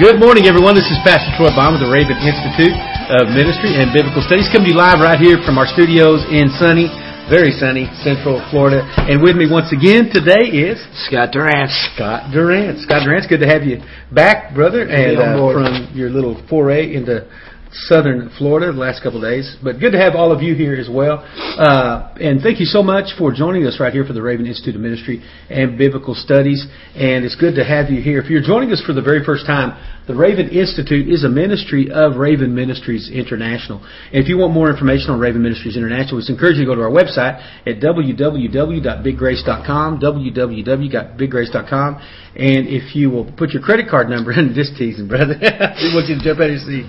Good morning, everyone. This is Pastor Troy Baum with the Raven Institute of Ministry and Biblical Studies. Coming to you live right here from our studios in sunny, very sunny Central Florida. And with me once again today is Scott Durant. Scott Durant. Scott Durant, it's good to have you back, brother, and uh, from your little foray into southern Florida the last couple of days. But good to have all of you here as well. Uh, and thank you so much for joining us right here for the Raven Institute of Ministry and Biblical Studies. And it's good to have you here. If you're joining us for the very first time, the Raven Institute is a ministry of Raven Ministries International. And if you want more information on Raven Ministries International, we encourage you to go to our website at www.biggrace.com, www.biggrace.com. And if you will put your credit card number in, this teasing, brother. we want you to jump out of your seat.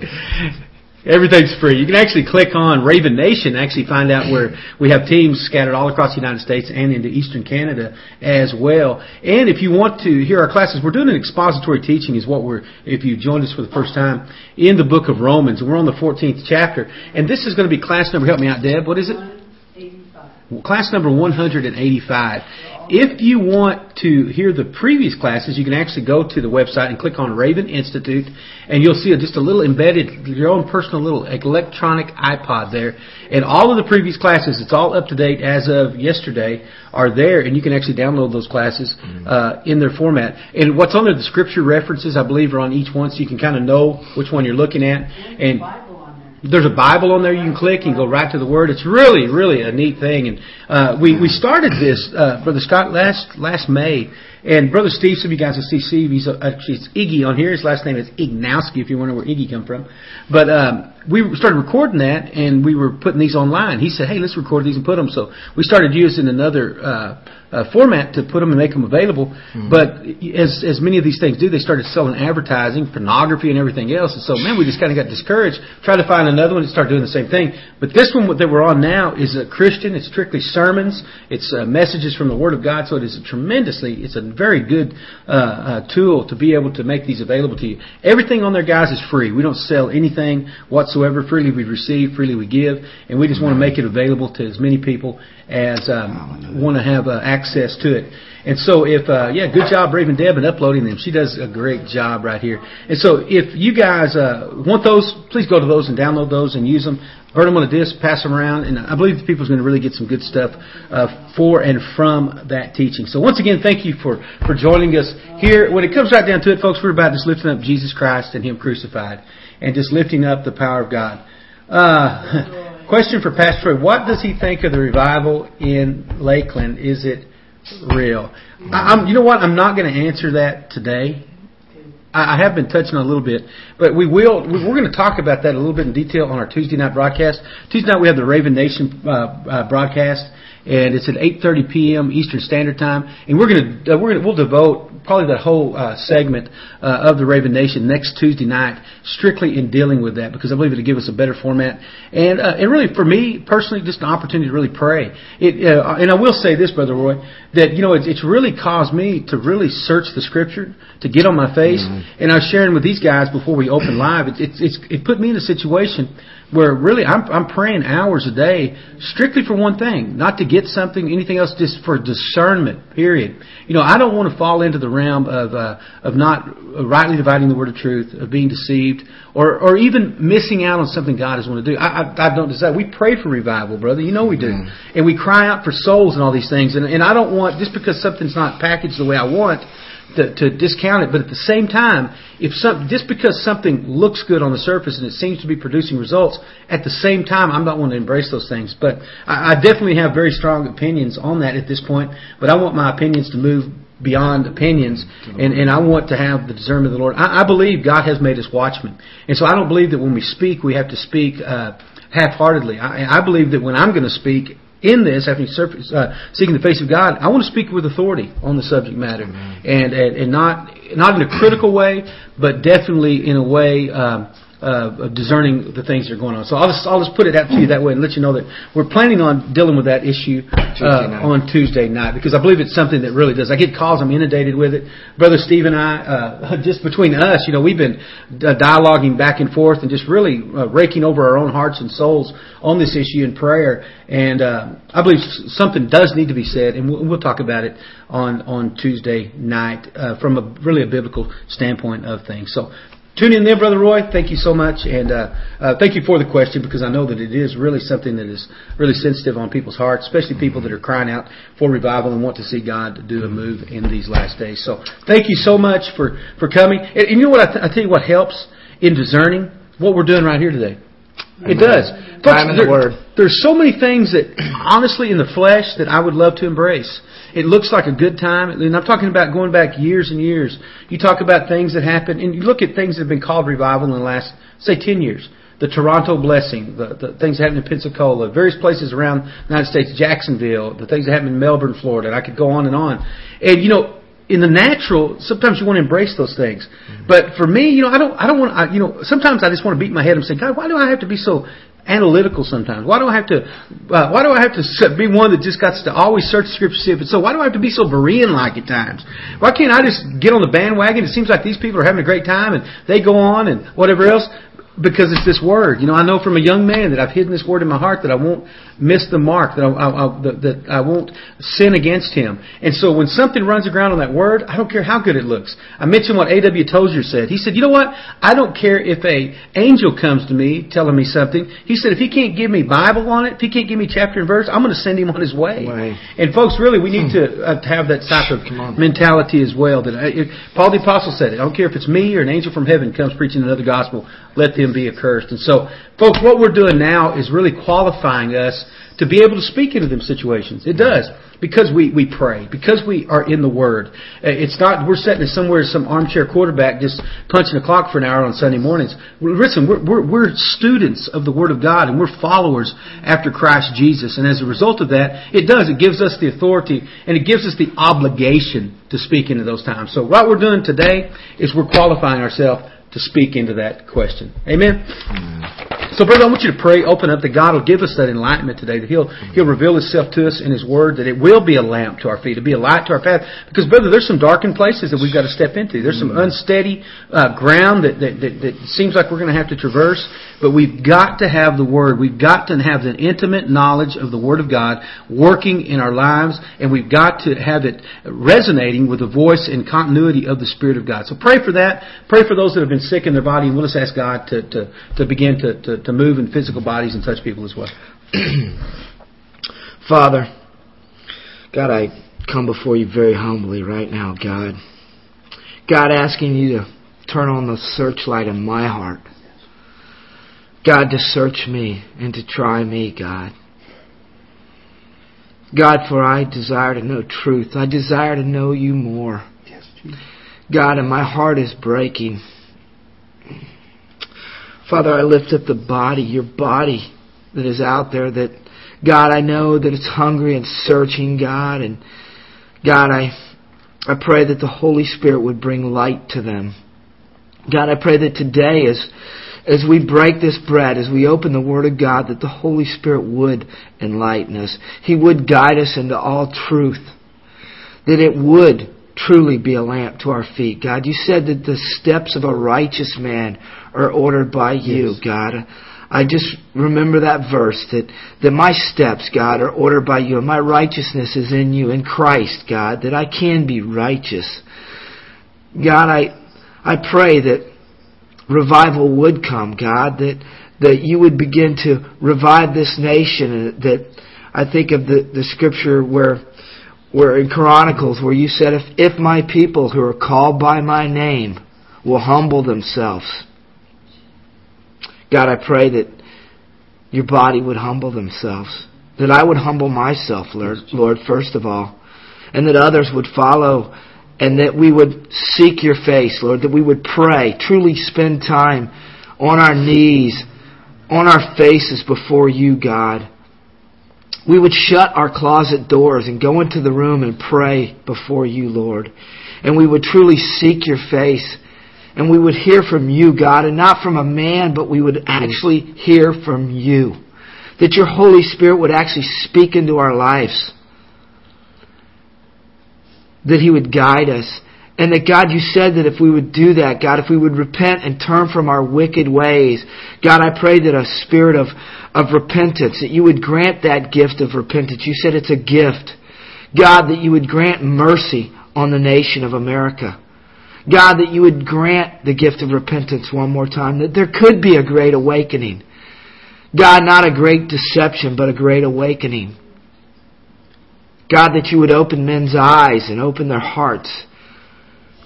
Everything's free. You can actually click on Raven Nation, actually find out where we have teams scattered all across the United States and into Eastern Canada as well. And if you want to hear our classes, we're doing an expository teaching is what we're, if you joined us for the first time, in the book of Romans. We're on the 14th chapter. And this is going to be class number, help me out, Deb, what is it? 85. Class number 185. If you want to hear the previous classes, you can actually go to the website and click on Raven Institute, and you'll see just a little embedded, your own personal little electronic iPod there. And all of the previous classes, it's all up to date as of yesterday, are there, and you can actually download those classes mm-hmm. uh, in their format. And what's on there, the scripture references, I believe, are on each one, so you can kind of know which one you're looking at. And there's a Bible on there you can click and go right to the Word. It's really, really a neat thing. And uh, we we started this, uh, Brother Scott, last last May. And Brother Steve, some of you guys will see Steve. He's uh, actually it's Iggy on here. His last name is Ignowski, if you wonder where Iggy come from. But um, we started recording that, and we were putting these online. He said, "Hey, let's record these and put them." So we started using another. Uh, uh, format to put them and make them available. Mm-hmm. But as as many of these things do, they started selling advertising, pornography, and everything else. And so, man, we just kind of got discouraged. Tried to find another one to start doing the same thing. But this one that we're on now is a Christian. It's strictly sermons. It's uh, messages from the Word of God. So it is a tremendously. It's a very good uh, uh, tool to be able to make these available to you. Everything on there, guys, is free. We don't sell anything whatsoever. Freely we receive, freely we give, and we just want to make it available to as many people as um, want to have uh, access to it. And so, if uh, yeah, good job, Raven Deb, in uploading them. She does a great job right here. And so, if you guys uh, want those, please go to those and download those and use them. Burn them on a disc, pass them around, and I believe the people's going to really get some good stuff uh, for and from that teaching. So once again, thank you for for joining us here. When it comes right down to it, folks, we're about just lifting up Jesus Christ and Him crucified, and just lifting up the power of God. Uh, Question for Pastor What does he think of the revival in Lakeland? Is it real? I, am you know what? I'm not going to answer that today. I, I have been touching on a little bit, but we will. We're going to talk about that a little bit in detail on our Tuesday night broadcast. Tuesday night we have the Raven Nation uh, uh, broadcast, and it's at 8:30 p.m. Eastern Standard Time. And we're going to uh, we're going to we'll devote probably the whole uh, segment uh, of the Raven Nation next Tuesday night strictly in dealing with that because I believe it'll give us a better format and uh, and really for me personally just an opportunity to really pray. It uh, and I will say this, brother Roy, that you know it's, it's really caused me to really search the Scripture to get on my face. Mm-hmm. And I was sharing with these guys before we opened live. It, it, it's it put me in a situation where really I'm, I'm praying hours a day strictly for one thing, not to get something, anything else, just for discernment. Period. You know, I don't want to fall into the realm of uh, of not rightly dividing the word of truth, of being deceived, or or even missing out on something God is want to do. I, I, I don't decide. We pray for revival, brother. You know we do, mm-hmm. and we cry out for souls and all these things. And and I don't want just because something's not packaged the way I want to, to discount it. But at the same time, if some, just because something looks good on the surface and it seems to be producing results, at the same time, I'm not wanting to embrace those things. But I, I definitely have very strong opinions on that at this point. But I want my opinions to move beyond opinions, and, and I want to have the discernment of the Lord. I, I believe God has made us watchmen, and so I don't believe that when we speak, we have to speak uh, half-heartedly. I, I believe that when I'm going to speak, in this, after uh, seeking the face of God, I want to speak with authority on the subject matter, and, and and not not in a critical way, but definitely in a way um, uh, of discerning the things that are going on. So I'll just, I'll just put it out to you that way and let you know that we're planning on dealing with that issue uh, on Tuesday night because I believe it's something that really does. I get calls, I'm inundated with it. Brother Steve and I, uh, just between us, you know, we've been uh, dialoguing back and forth and just really uh, raking over our own hearts and souls on this issue in prayer. And uh, I believe something does need to be said, and we'll, we'll talk about it on on Tuesday night uh, from a really a biblical standpoint of things. So Tune in there, Brother Roy. Thank you so much, and uh, uh, thank you for the question because I know that it is really something that is really sensitive on people's hearts, especially people that are crying out for revival and want to see God do a move in these last days. So, thank you so much for for coming. And, and you know what? I, th- I tell you what helps in discerning what we're doing right here today. It does. Folks, Time in the there- Word. There's so many things that, honestly, in the flesh, that I would love to embrace. It looks like a good time, and I'm talking about going back years and years. You talk about things that happened, and you look at things that have been called revival in the last, say, 10 years. The Toronto blessing, the, the things that happened in Pensacola, various places around the United States, Jacksonville, the things that happened in Melbourne, Florida, and I could go on and on. And, you know, in the natural, sometimes you want to embrace those things. Mm-hmm. But for me, you know, I don't, I don't want, I, you know, sometimes I just want to beat my head and say, God, why do I have to be so analytical sometimes? Why do I have to, uh, why do I have to be one that just got to always search scripture if it's so? Why do I have to be so Berean-like at times? Why can't I just get on the bandwagon? It seems like these people are having a great time and they go on and whatever else. Because it's this word, you know. I know from a young man that I've hidden this word in my heart that I won't miss the mark, that I, I, I, that, that I won't sin against him. And so when something runs aground on that word, I don't care how good it looks. I mentioned what A.W. Tozer said. He said, "You know what? I don't care if a angel comes to me telling me something. He said, if he can't give me Bible on it, if he can't give me chapter and verse, I'm going to send him on his way." Way. And folks, really, we need to uh, have that type of mentality as well. That I, if, Paul the apostle said it. I don't care if it's me or an angel from heaven comes preaching another gospel. Let them be accursed. And so, folks, what we're doing now is really qualifying us to be able to speak into them situations. It does. Because we, we pray. Because we are in the Word. Uh, It's not, we're sitting somewhere some armchair quarterback just punching the clock for an hour on Sunday mornings. Listen, we're, we're, we're students of the Word of God and we're followers after Christ Jesus. And as a result of that, it does. It gives us the authority and it gives us the obligation to speak into those times. So what we're doing today is we're qualifying ourselves to speak into that question. Amen? So, brother, I want you to pray, open up, that God will give us that enlightenment today, that He'll He'll reveal Himself to us in His Word, that it will be a lamp to our feet, it'll be a light to our path. Because, brother, there's some darkened places that we've got to step into. There's some unsteady uh, ground that, that, that, that seems like we're going to have to traverse, but we've got to have the Word. We've got to have the intimate knowledge of the Word of God working in our lives, and we've got to have it resonating with the voice and continuity of the Spirit of God. So pray for that. Pray for those that have been sick in their body, and we'll just ask God to, to, to begin to, to, to move in physical bodies and touch people as well. Father, God, I come before you very humbly right now, God. God, asking you to turn on the searchlight in my heart. God, to search me and to try me, God. God, for I desire to know truth. I desire to know you more. God, and my heart is breaking. Father, I lift up the body, your body that is out there that, God, I know that it's hungry and searching, God, and God, I, I pray that the Holy Spirit would bring light to them. God, I pray that today as, as we break this bread, as we open the Word of God, that the Holy Spirit would enlighten us. He would guide us into all truth. That it would truly be a lamp to our feet. God, you said that the steps of a righteous man are ordered by you, Yes. God. I just remember that verse that, that my steps, God, are ordered by you and my righteousness is in you, in Christ, God, that I can be righteous. God, I, I pray that revival would come, God, that, that you would begin to revive this nation, that I think of the, the scripture where, where in Chronicles, where you said, if, if my people who are called by my name will humble themselves, God, I pray that your body would humble themselves, that I would humble myself, Lord, Lord, first of all, and that others would follow, and that we would seek your face, Lord, that we would pray, truly spend time on our knees, on our faces before you, God. We would shut our closet doors and go into the room and pray before you, Lord. And we would truly seek your face. And we would hear from you, God, and not from a man, but we would actually hear from you. That your Holy Spirit would actually speak into our lives. That He would guide us. And that God, you said that if we would do that, God, if we would repent and turn from our wicked ways, God, I pray that a spirit of, of repentance, that you would grant that gift of repentance. You said it's a gift. God, that you would grant mercy on the nation of America. God, that you would grant the gift of repentance one more time, that there could be a great awakening. God, not a great deception, but a great awakening. God, that you would open men's eyes and open their hearts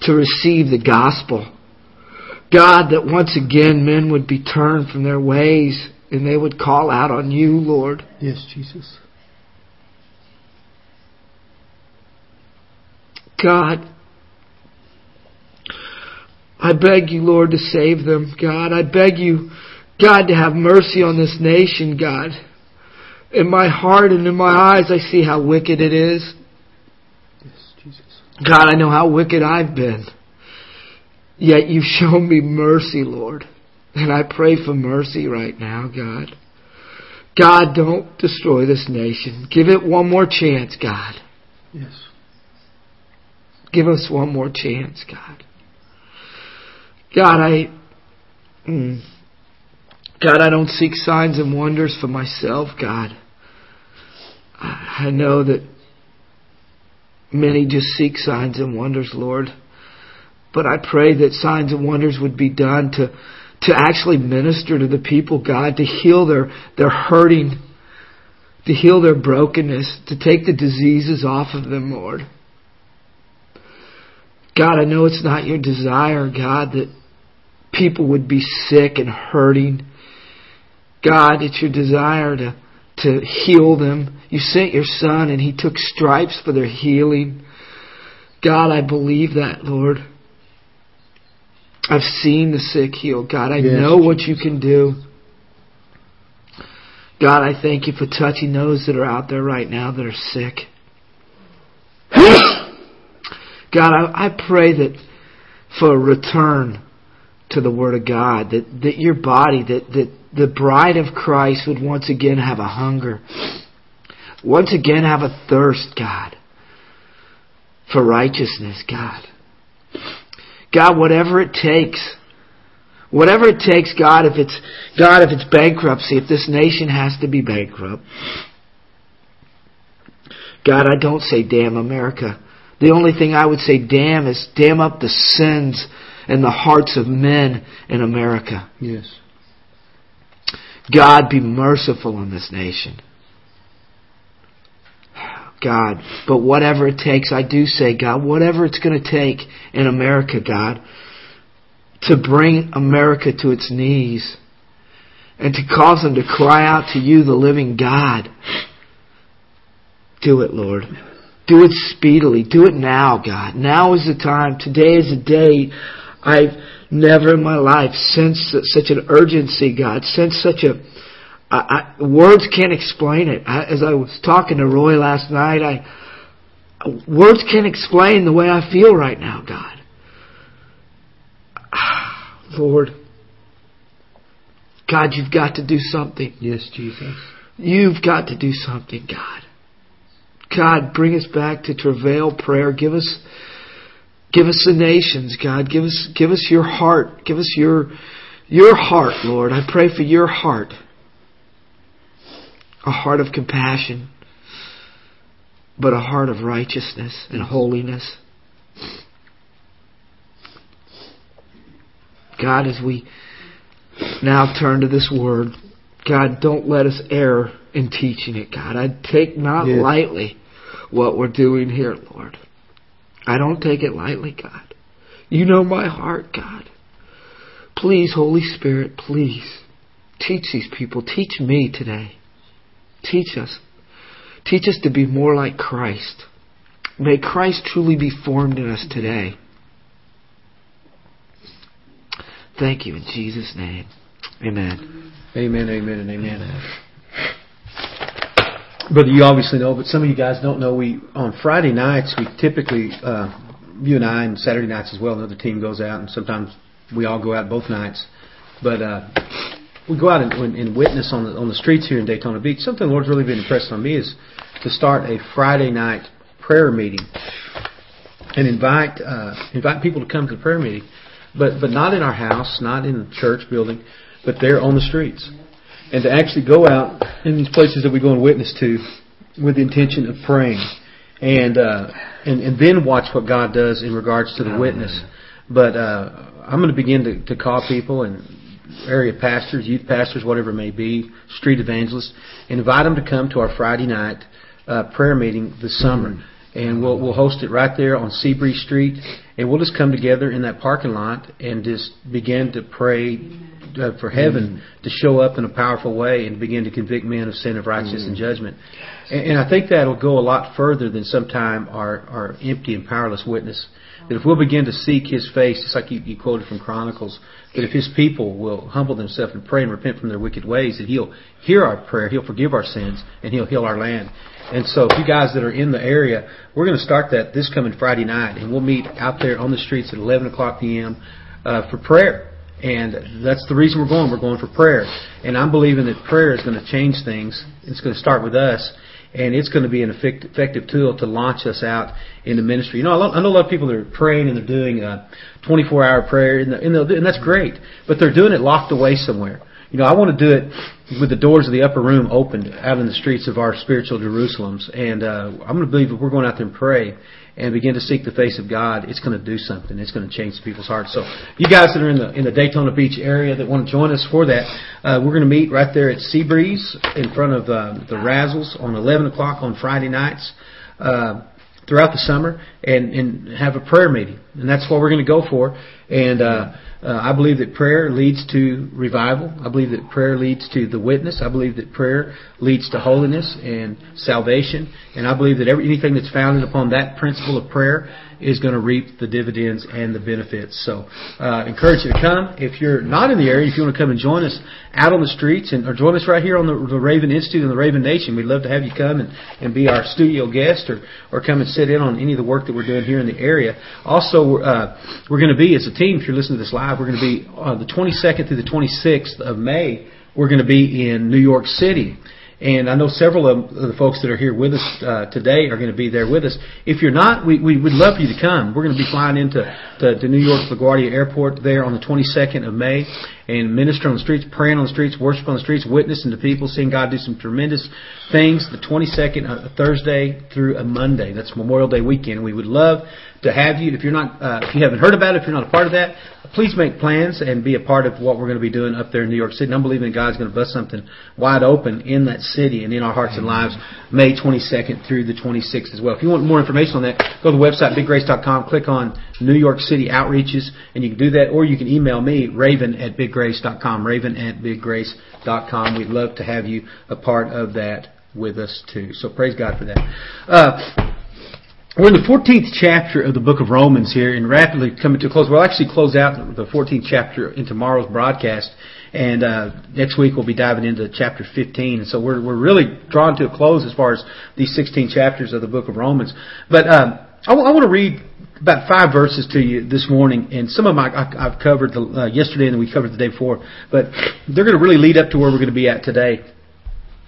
to receive the gospel. God, that once again men would be turned from their ways and they would call out on you, Lord. Yes, Jesus. God, I beg you, Lord, to save them, God. I beg you, God, to have mercy on this nation, God. In my heart and in my eyes, I see how wicked it is. God, I know how wicked I've been. Yet you've shown me mercy, Lord. And I pray for mercy right now, God. God, don't destroy this nation. Give it one more chance, God. Yes. Give us one more chance, God. God, I. Mm, God, I don't seek signs and wonders for myself, God. I know that many just seek signs and wonders, Lord. But I pray that signs and wonders would be done to, to actually minister to the people, God, to heal their, their hurting, to heal their brokenness, to take the diseases off of them, Lord. God, I know it's not your desire, God, that people would be sick and hurting. God, it's your desire to, to heal them. You sent your son and he took stripes for their healing. God, I believe that, Lord. I've seen the sick healed. God, I Yes, know what you can do. God, I thank you for touching those that are out there right now that are sick. God, I, I pray that for a return to the Word of God, that, that your body, that, that the bride of Christ would once again have a hunger, once again have a thirst, God, for righteousness, God. God, whatever it takes, whatever it takes, God, if it's, God, if it's bankruptcy, if this nation has to be bankrupt, God, I don't say damn America. The only thing I would say damn is damn up the sins and the hearts of men in America. Yes. God, be merciful in this nation. God, but whatever it takes, I do say, God, whatever it's going to take in America, God, to bring America to its knees and to cause them to cry out to you, the living God. Do it, Lord. Do it speedily. Do it now, God. Now is the time. Today is the day. I've never in my life sensed such an urgency, God. Sensed such a I, I, words can't explain it. I, as I was talking to Roy last night, I words can't explain the way I feel right now, God. Lord, God, you've got to do something. Yes, Jesus. You've got to do something, God. God, bring us back to travail prayer. Give us, give us the nations, God. Give us, give us your heart. Give us your, your heart, Lord. I pray for your heart a heart of compassion, but a heart of righteousness and holiness. God, as we now turn to this word, God, don't let us err in teaching it, God. I take not Yes. lightly what we're doing here, Lord. I don't take it lightly, God. You know my heart, God. Please, Holy Spirit, please teach these people. Teach me today. Teach us. Teach us to be more like Christ. May Christ truly be formed in us today. Thank you in Jesus' name. Amen. Amen, amen, and amen. Brother, you obviously know, but some of you guys don't know. We on Friday nights we typically, uh, you and I, and Saturday nights as well. Another team goes out, and sometimes we all go out both nights. But uh, we go out and, and witness on the on the streets here in Daytona Beach. Something the Lord's really been impressed on me is to start a Friday night prayer meeting and invite uh, invite people to come to the prayer meeting, but but not in our house, not in the church building, but there on the streets, and to actually go out in these places that we go and witness to with the intention of praying, and uh, and and then watch what God does in regards to the witness. But uh, I'm going to begin to, to call people and area pastors, youth pastors, whatever it may be, street evangelists, invite them to come to our Friday night uh, prayer meeting this summer. Mm-hmm and we'll we'll host it right there on Seabreeze Street, and we'll just come together in that parking lot and just begin to pray uh, for heaven mm. to show up in a powerful way and begin to convict men of sin, of righteousness, mm. and judgment. And, and I think that'll go a lot further than sometime our our empty and powerless witness. That if we'll begin to seek His face, just like you, you quoted from Chronicles, that if His people will humble themselves and pray and repent from their wicked ways, that He'll hear our prayer, He'll forgive our sins, and He'll heal our land. And so, if you guys that are in the area, we're going to start that this coming Friday night, and we'll meet out there on the streets at 11 o'clock p.m. Uh, for prayer. And that's the reason we're going. We're going for prayer. And I'm believing that prayer is going to change things. It's going to start with us. And it's going to be an effective tool to launch us out into ministry. You know, I know a lot of people that are praying and they're doing a 24-hour prayer, and, that's great. But they're doing it locked away somewhere. You know, I want to do it with the doors of the upper room opened out in the streets of our spiritual Jerusalems. And uh, I'm going to believe if we're going out there and pray and begin to seek the face of God, it's going to do something. It's going to change people's hearts. So, you guys that are in the in the Daytona Beach area that want to join us for that, uh, we're going to meet right there at Seabreeze in front of uh, the Razzles on 11 o'clock on Friday nights. Uh, throughout the summer and, and have a prayer meeting. And that's what we're going to go for. And uh, uh, I believe that prayer leads to revival. I believe that prayer leads to the witness. I believe that prayer leads to holiness and salvation. And I believe that every, anything that's founded upon that principle of prayer is going to reap the dividends and the benefits. So, uh, encourage you to come. If you're not in the area, if you want to come and join us out on the streets and or join us right here on the, the Raven Institute and the Raven Nation, we'd love to have you come and, and be our studio guest or, or come and sit in on any of the work that we're doing here in the area. Also, uh, we're going to be as a team. If you're listening to this live, we're going to be on uh, the 22nd through the 26th of May. We're going to be in New York City. And I know several of the folks that are here with us uh, today are going to be there with us. If you're not, we, we would love for you to come. We're going to be flying into to, to New York LaGuardia Airport there on the 22nd of May and minister on the streets, praying on the streets, worship on the streets, witnessing to people, seeing God do some tremendous things. The 22nd, uh, Thursday through a Monday. That's Memorial Day weekend. We would love to have you. If you're not, uh, if you haven't heard about it, if you're not a part of that, please make plans and be a part of what we're going to be doing up there in New York City. And I'm believing God's going to bust something wide open in that city and in our hearts and lives May 22nd through the 26th as well. If you want more information on that, go to the website, biggrace.com, click on New York City Outreaches, and you can do that, or you can email me, raven at biggrace.com, raven at biggrace.com. We'd love to have you a part of that with us too. So praise God for that. Uh, we're in the 14th chapter of the book of Romans here and rapidly coming to a close. We'll actually close out the 14th chapter in tomorrow's broadcast. And uh, next week we'll be diving into chapter 15. And so we're, we're really drawn to a close as far as these 16 chapters of the book of Romans. But um, I, w- I want to read about five verses to you this morning, and some of them I, have covered the, uh, yesterday and we covered the day before, but they're going to really lead up to where we're going to be at today.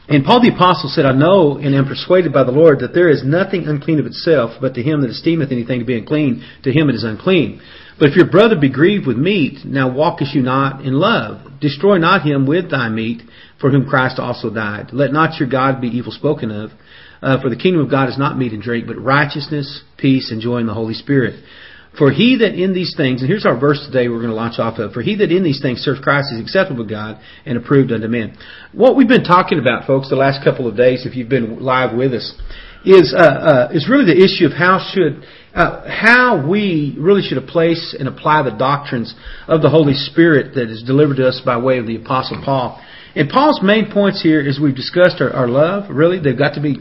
And Paul the Apostle said, I know and am persuaded by the Lord that there is nothing unclean of itself, but to him that esteemeth anything to be unclean, to him it is unclean. But if your brother be grieved with meat, now walkest you not in love. Destroy not him with thy meat, for whom Christ also died. Let not your God be evil spoken of. Uh, for the kingdom of God is not meat and drink, but righteousness, peace, and joy in the Holy Spirit. For he that in these things, and here's our verse today we're going to launch off of. For he that in these things serves Christ is acceptable to God and approved unto men. What we've been talking about, folks, the last couple of days, if you've been live with us, is uh, uh, is really the issue of how should uh, how we really should place and apply the doctrines of the Holy Spirit that is delivered to us by way of the Apostle Paul. And Paul's main points here, as we've discussed, are, are love. Really, they've got to be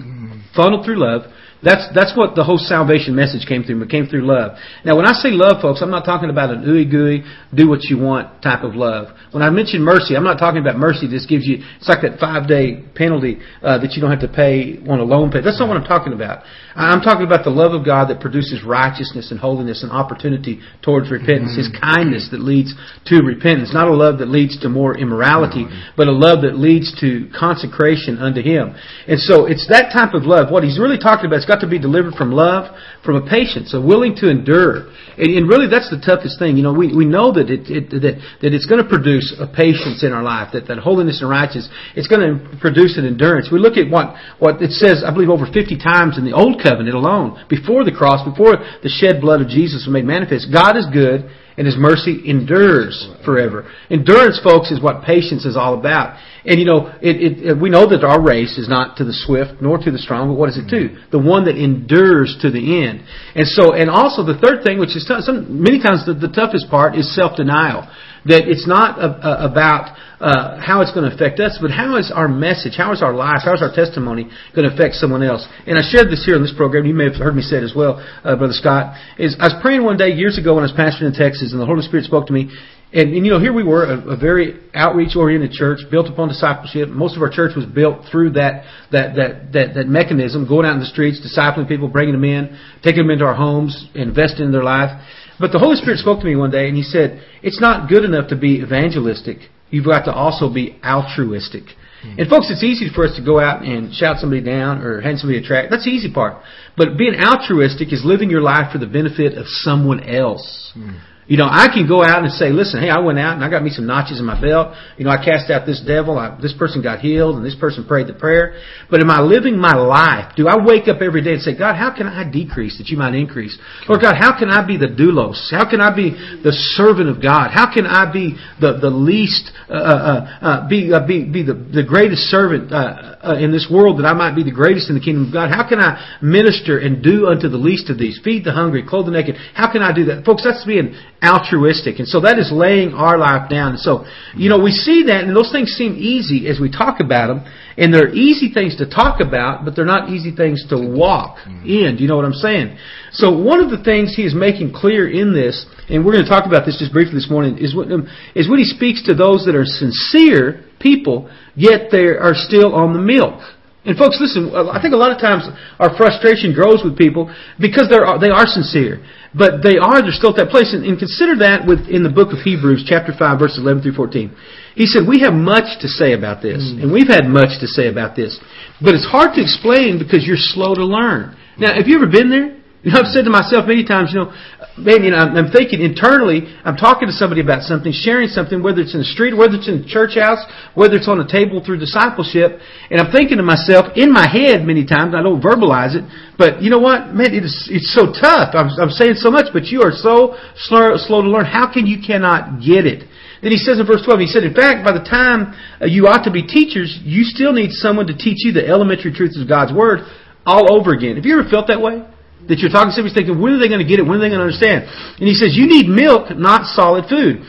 funneled through love. That's that's what the whole salvation message came through. It came through love. Now, when I say love, folks, I'm not talking about an ooey gooey, do what you want type of love. When I mention mercy, I'm not talking about mercy. This gives you it's like that five day penalty uh, that you don't have to pay on a loan pay. That's not what I'm talking about. I'm talking about the love of God that produces righteousness and holiness and opportunity towards repentance. Mm-hmm. His kindness that leads to repentance. Not a love that leads to more immorality, mm-hmm. but a love that leads to consecration unto Him. And so it's that type of love. What he's really talking about, got to be delivered from love, from a patience, a willing to endure. And, and really that's the toughest thing. You know, we, we know that it, it that, that it's going to produce a patience in our life, that, that holiness and righteousness, it's going to produce an endurance. We look at what, what it says, I believe over 50 times in the Old Covenant alone, before the cross, before the shed blood of Jesus was made manifest. God is good and His mercy endures forever. Endurance, folks, is what patience is all about. And you know, it, it, we know that our race is not to the swift nor to the strong, but what is it to? Mm-hmm. The one that endures to the end. And so, and also the third thing, which is tough, some, many times the, the toughest part is self-denial. That it's not a, a, about uh, how it's going to affect us, but how is our message, how is our life, how is our testimony going to affect someone else? And I shared this here in this program. You may have heard me say it as well, uh, Brother Scott. Is I was praying one day years ago when I was pastoring in Texas, and the Holy Spirit spoke to me. And, and you know, here we were, a, a very outreach-oriented church, built upon discipleship. Most of our church was built through that that that that, that mechanism, going out in the streets, discipling people, bringing them in, taking them into our homes, investing in their life. But the Holy Spirit spoke to me one day, and He said, "It's not good enough to be evangelistic." You've got to also be altruistic. Mm-hmm. And folks, it's easy for us to go out and shout somebody down or hand somebody a tract. That's the easy part. But being altruistic is living your life for the benefit of someone else. Mm-hmm. You know, I can go out and say, listen, hey, I went out and I got me some notches in my belt. You know, I cast out this devil. I, this person got healed and this person prayed the prayer. But am I living my life? Do I wake up every day and say, God, how can I decrease that you might increase? Lord God, how can I be the doulos? How can I be the servant of God? How can I be the, the least, uh, uh, uh, be, uh, be, be the, the greatest servant, uh, uh, in this world that I might be the greatest in the kingdom of God? How can I minister and do unto the least of these? Feed the hungry, clothe the naked. How can I do that? Folks, that's being altruistic. And so that is laying our life down. And so, you know, we see that and those things seem easy as we talk about them. And they're easy things to talk about, but they're not easy things to walk mm-hmm. in. Do you know what I'm saying? So one of the things he is making clear in this, and we're going to talk about this just briefly this morning, is when, um, is when he speaks to those that are sincere people, yet they are still on the milk. And folks, listen, I think a lot of times our frustration grows with people because they're, they are sincere. But they are, they're still at that place. And, and consider that with, in the book of Hebrews, chapter 5, verses 11 through 14. He said, we have much to say about this. Mm. And we've had much to say about this. But it's hard to explain because you're slow to learn. Now, have you ever been there? You know, I've said to myself many times, you know, man, you know, I'm thinking internally, I'm talking to somebody about something, sharing something, whether it's in the street, whether it's in the church house, whether it's on a table through discipleship, and I'm thinking to myself, in my head many times, I don't verbalize it, but you know what, man, it is, it's so tough. I'm, I'm saying so much, but you are so slow, slow to learn. How can you cannot get it? Then he says in verse 12, he said, in fact, by the time uh, you ought to be teachers, you still need someone to teach you the elementary truths of God's Word all over again. Have you ever felt that way? That you're talking to somebody thinking, when are they going to get it? When are they going to understand? And he says, you need milk, not solid food.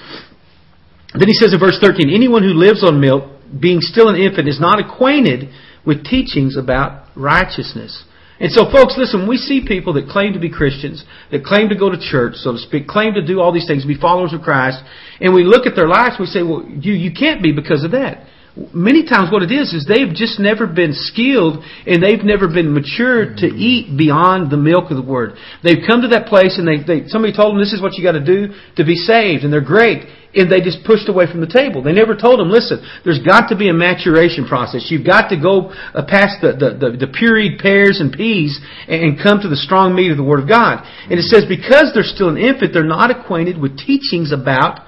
Then he says in verse 13, anyone who lives on milk, being still an infant, is not acquainted with teachings about righteousness. And so, folks, listen, we see people that claim to be Christians, that claim to go to church, so to speak, claim to do all these things, be followers of Christ, and we look at their lives, we say, well, you, you can't be because of that many times what it is is they've just never been skilled and they've never been matured to eat beyond the milk of the word. They've come to that place and they, they somebody told them this is what you got to do to be saved and they're great and they just pushed away from the table. They never told them, listen, there's got to be a maturation process. You've got to go uh, past the, the, the, the pureed pears and peas and come to the strong meat of the Word of God. And it says because they're still an infant, they're not acquainted with teachings about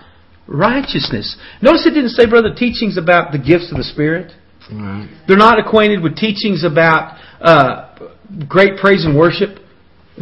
righteousness. Notice it didn't say, brother, teachings about the gifts of the Spirit. Right. They're not acquainted with teachings about uh, great praise and worship.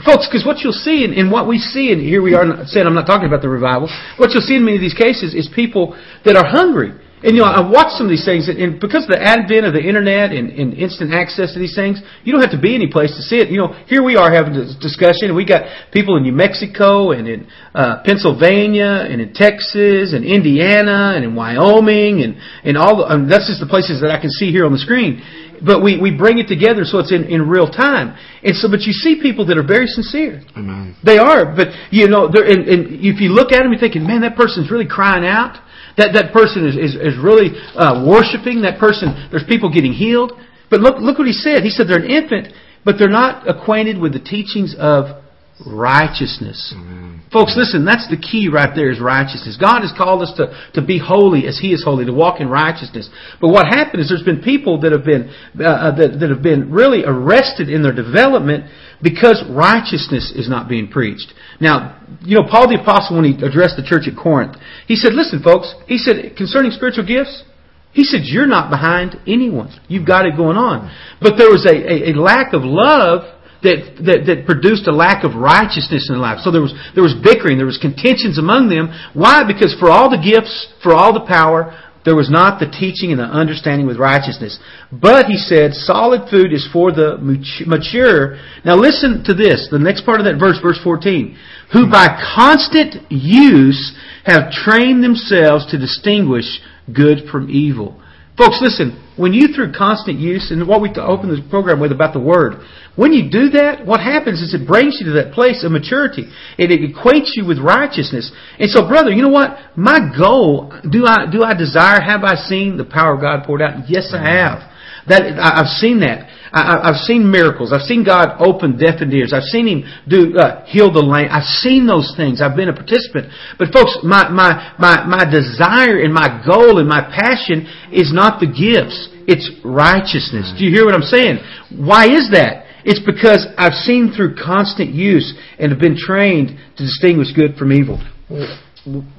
Folks, because what you'll see, and, and what we see, and here we are saying I'm not talking about the revival, what you'll see in many of these cases is people that are hungry and you know, I watched some of these things, and because of the advent of the internet and, and instant access to these things, you don't have to be any place to see it. You know, here we are having this discussion, and we got people in New Mexico and in uh, Pennsylvania and in Texas and Indiana and in Wyoming and and all. The, um, that's just the places that I can see here on the screen. But we, we bring it together so it's in, in real time. And so, but you see people that are very sincere. Amen. They are, but you know, they're, and, and if you look at them, you're thinking, man, that person's really crying out. That, that person is, is, is really uh, worshiping. That person, there's people getting healed. But look, look what he said. He said they're an infant, but they're not acquainted with the teachings of righteousness. Mm-hmm. Folks, listen, that's the key right there is righteousness. God has called us to, to be holy as He is holy, to walk in righteousness. But what happened is there's been people that have been, uh, uh that, that have been really arrested in their development because righteousness is not being preached. Now, you know, Paul the Apostle, when he addressed the church at Corinth, he said, listen, folks, he said, concerning spiritual gifts, he said, you're not behind anyone. You've got it going on. But there was a, a, a lack of love that, that, that produced a lack of righteousness in their life. So there was, there was bickering, there was contentions among them. Why? Because for all the gifts, for all the power, there was not the teaching and the understanding with righteousness. But he said, solid food is for the mature. Now listen to this, the next part of that verse, verse 14. Who by constant use have trained themselves to distinguish good from evil. Folks, listen, when you through constant use, and what we open this program with about the Word, when you do that, what happens is it brings you to that place of maturity. It, it equates you with righteousness. And so, brother, you know what? My goal, do I, do I desire, have I seen the power of God poured out? Yes, I have. That, I've seen that. I, have seen miracles. I've seen God open deaf and ears. I've seen Him do uh, heal the lame. I've seen those things. I've been a participant. But folks, my my my my desire and my goal and my passion is not the gifts. It's righteousness. Do you hear what I'm saying? Why is that? It's because I've seen through constant use and have been trained to distinguish good from evil.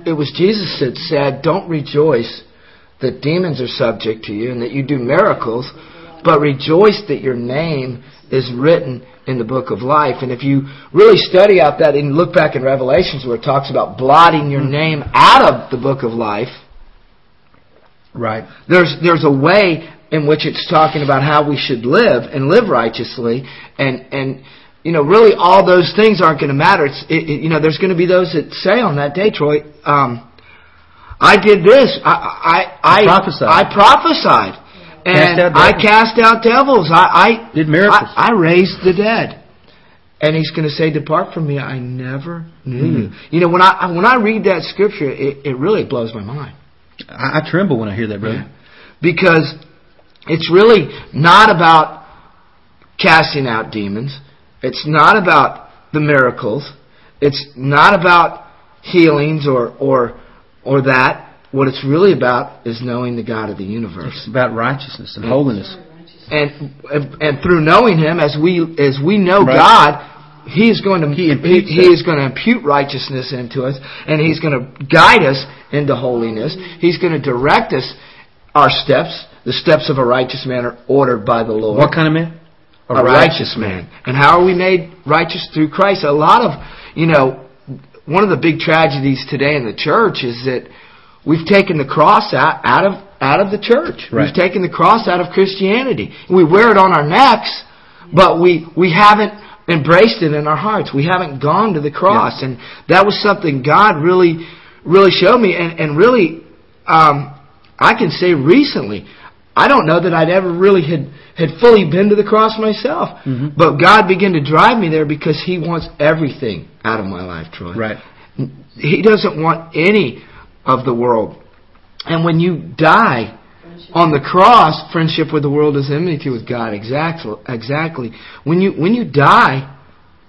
It was Jesus that said, "Don't rejoice that demons are subject to you and that you do miracles." But rejoice that your name is written in the book of life. And if you really study out that and look back in Revelations where it talks about blotting your name out of the book of life, right? There's there's a way in which it's talking about how we should live and live righteously, and and you know really all those things aren't going to matter. It's it, it, you know there's going to be those that say on that day, Troy. Um, I did this. I I I, prophesied. I prophesied and I cast out devils. I, I did miracles. I, I, raised the dead. And he's going to say, "Depart from me, I never knew mm-hmm. you." You know, when I when I read that scripture, it, it really blows my mind. I, I tremble when I hear that, brother, yeah. because it's really not about casting out demons. It's not about the miracles. It's not about healings or or or that. What it's really about is knowing the God of the universe. It's about righteousness and holiness. And, and, and through knowing Him, as we as we know right. God, He is going to he, he, he is going to impute righteousness into us, and He's going to guide us into holiness. He's going to direct us our steps. The steps of a righteous man are ordered by the Lord. What kind of man? A, a righteous, righteous man. man. And how are we made righteous through Christ? A lot of you know, one of the big tragedies today in the church is that We've taken the cross out, out of out of the church. Right. We've taken the cross out of Christianity. We wear it on our necks, but we we haven't embraced it in our hearts. We haven't gone to the cross, yeah. and that was something God really really showed me, and and really, um, I can say recently. I don't know that I'd ever really had had fully been to the cross myself, mm-hmm. but God began to drive me there because He wants everything out of my life, Troy. Right. He doesn't want any of the world. And when you die on the cross, friendship with the world is enmity with God. Exactly. Exactly. When you when you die,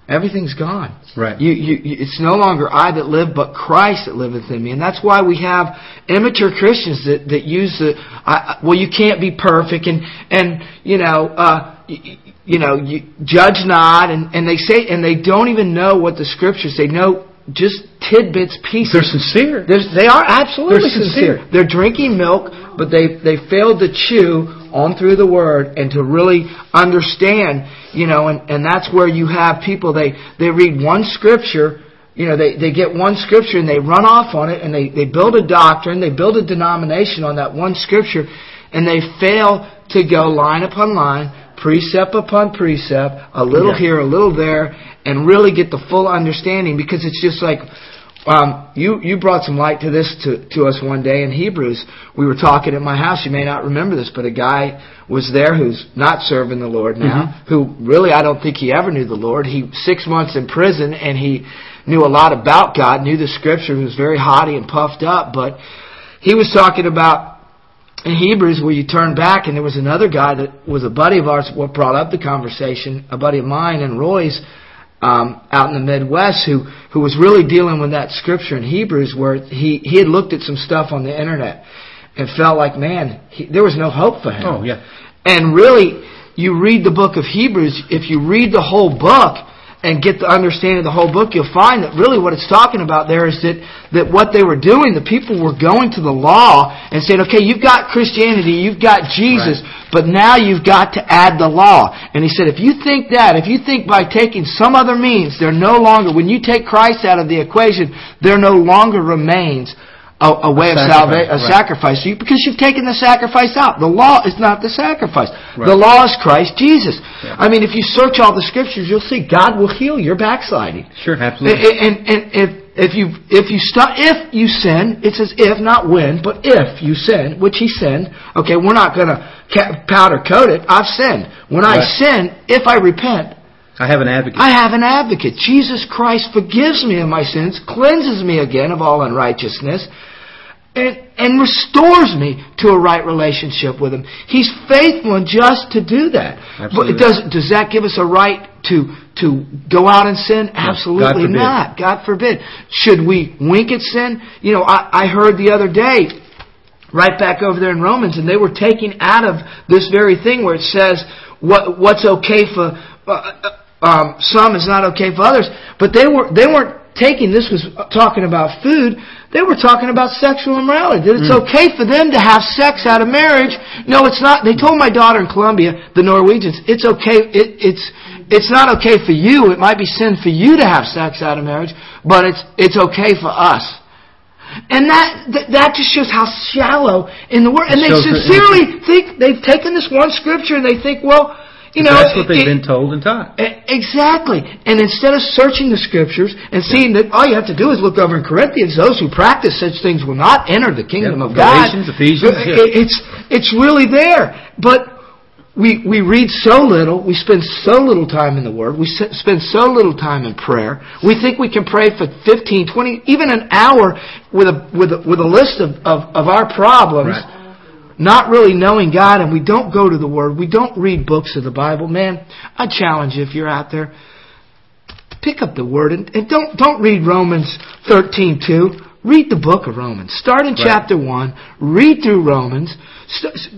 everything's gone. Right. You, you, it's no longer I that live, but Christ that liveth in me. And that's why we have immature Christians that that use the I, well, you can't be perfect, and and you know. Uh, you, you know, you judge not, and, and they say, and they don't even know what the scriptures say. No, just tidbits, pieces. They're sincere. They're, they are absolutely They're sincere. sincere. They're drinking milk, but they they failed to chew on through the word and to really understand. You know, and and that's where you have people. They they read one scripture. You know, they, they get one scripture and they run off on it and they, they build a doctrine, they build a denomination on that one scripture, and they fail to go line upon line, precept upon precept, a little yeah. here, a little there, and really get the full understanding because it's just like um, you you brought some light to this to, to us one day in Hebrews. We were talking at my house. You may not remember this, but a guy was there who's not serving the Lord now, mm-hmm. who really I don't think he ever knew the Lord. He six months in prison and he knew a lot about God, knew the Scripture. He was very haughty and puffed up, but he was talking about in Hebrews where you turn back and there was another guy that was a buddy of ours what brought up the conversation, a buddy of mine and Roy's um, out in the Midwest who who was really dealing with that scripture in Hebrews where he he had looked at some stuff on the internet and felt like man he, there was no hope for him. Oh yeah. And really, you read the book of Hebrews. If you read the whole book, and get the understanding of the whole book, you'll find that really what it's talking about there is that, that what they were doing, the people were going to the law and saying, okay, you've got Christianity, you've got Jesus, right. but now you've got to add the law. And he said, if you think that, if you think by taking some other means, there no longer, when you take Christ out of the equation, there no longer remains a, a way a of salvation, a right. sacrifice you because you've taken the sacrifice out. The law is not the sacrifice. Right. The law is Christ Jesus. Yeah. I mean, if you search all the scriptures, you'll see God will heal your backsliding. Sure, absolutely. And, and, and if if you if you stop if you sin, it says if not when, but if you sin, which he sinned. Okay, we're not going to powder coat it. I've sinned. When right. I sin, if I repent, I have an advocate. I have an advocate. Jesus Christ forgives me of my sins, cleanses me again of all unrighteousness, and, and restores me to a right relationship with Him. He's faithful and just to do that. Absolutely. But does, does that give us a right to, to go out and sin? Absolutely God not. God forbid. Should we wink at sin? You know, I, I heard the other day, right back over there in Romans, and they were taking out of this very thing where it says what, what's okay for uh, uh um, some is not okay for others. But they were they weren't taking this was talking about food they were talking about sexual immorality. That it's mm. okay for them to have sex out of marriage. No, it's not. They told my daughter in Colombia, the Norwegians, it's okay. It, it's it's not okay for you. It might be sin for you to have sex out of marriage, but it's it's okay for us. And that, that, that just shows how shallow in the world. And they sincerely think they've taken this one scripture and they think, well, you know, that's what they've it, been told and taught. Exactly. And instead of searching the scriptures and seeing that all you have to do is look over in Corinthians, those who practice such things will not enter the kingdom of Galatians, God. Ephesians, It's it's really there, but we we read so little. We spend so little time in the Word. We spend so little time in prayer. We think we can pray for 15, 20, even an hour with a with a, with a list of of, of our problems. Right not really knowing God and we don't go to the Word, we don't read books of the Bible, man, I challenge you if you're out there, pick up the Word and, and don't, don't read Romans 13 2. Read the book of Romans. Start in right. chapter 1, read through Romans,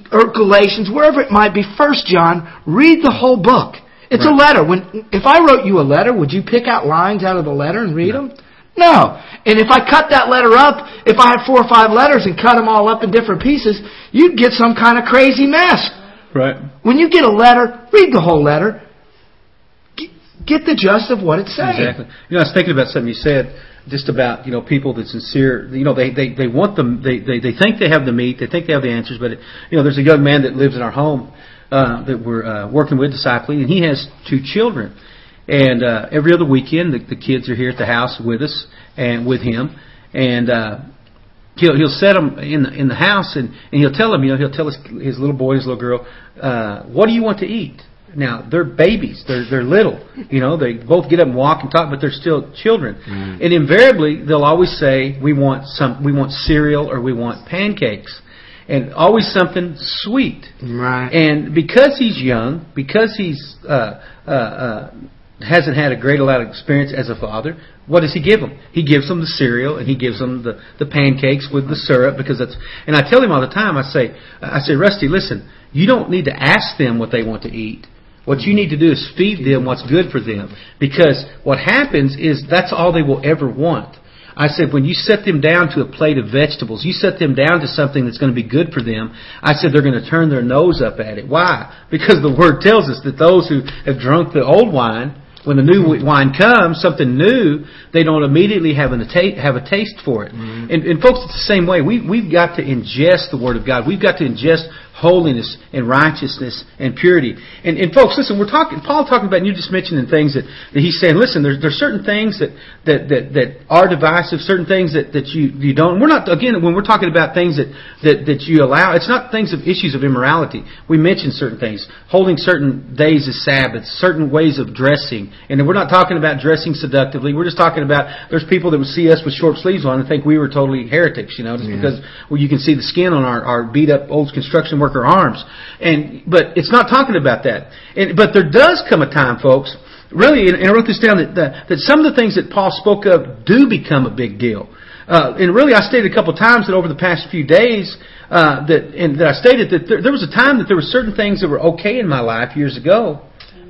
or Galatians, wherever it might be, First John, read the whole book. It's right. a letter. When, if I wrote you a letter, would you pick out lines out of the letter and read no. them? No. And if I cut that letter up, if I had four or five letters and cut them all up in different pieces, you'd get some kind of crazy mess. Right. When you get a letter, read the whole letter. Get the gist of what it's saying. Exactly. You know, I was thinking about something you said just about you know people that sincere. You know, they they they want them. They they they think they have the meat. They think they have the answers. But it, you know, there's a young man that lives in our home uh, that we're uh, working with discipling, and he has two children. And uh, every other weekend, the, the kids are here at the house with us and with him, and uh, he'll he'll set them in the in the house, and and he'll tell them, you know, he'll tell his his little boy, his little girl, uh, what do you want to eat? Now they're babies, they're they're little, you know, they both get up and walk and talk, but they're still children. Mm. And invariably, they'll always say, we want some, we want cereal or we want pancakes and always something sweet. Right. And because he's young, because he's uh, uh, uh, hasn't had a great lot of experience as a father, what does he give them? He gives them the cereal and he gives them the, the pancakes with the syrup because that's. And I tell him all the time. I say, I say, Rusty, listen, you don't need to ask them what they want to eat. What you need to do is feed them what's good for them because what happens is that's all they will ever want. I said, when you set them down to a plate of vegetables, you set them down to something that's going to be good for them, I said they're going to turn their nose up at it. Why? Because the Word tells us that those who have drunk the old wine when the new wine comes, something new, they don't immediately have, an, have a taste for it. Mm-hmm. And, and folks, it's the same way. We, we've got to ingest the Word of God. We've got to ingest holiness and righteousness and purity. And, and folks, listen, we're talking, Paul talking about, and you just mentioning things that, that he's saying, listen, there's, there's certain things that, that, that, that are divisive, certain things that, that you, you don't. we're not, again, when we're talking about things that, that, that you allow, it's not things of issues of immorality. We mentioned certain things, holding certain days as Sabbaths, certain ways of dressing. And we're not talking about dressing seductively. We're just talking about, there's people that would see us with short sleeves on and think we were totally heretics, you know, just yeah. because well, you can see the skin on our, our beat up old construction worker arms. And but it's not talking about that. And, but there does come a time, folks. Really, and I wrote this down that, that that some of the things that Paul spoke of do become a big deal. Uh, and really, I stated a couple of times that over the past few days, uh, that and that I stated that there, there was a time that there were certain things that were okay in my life years ago,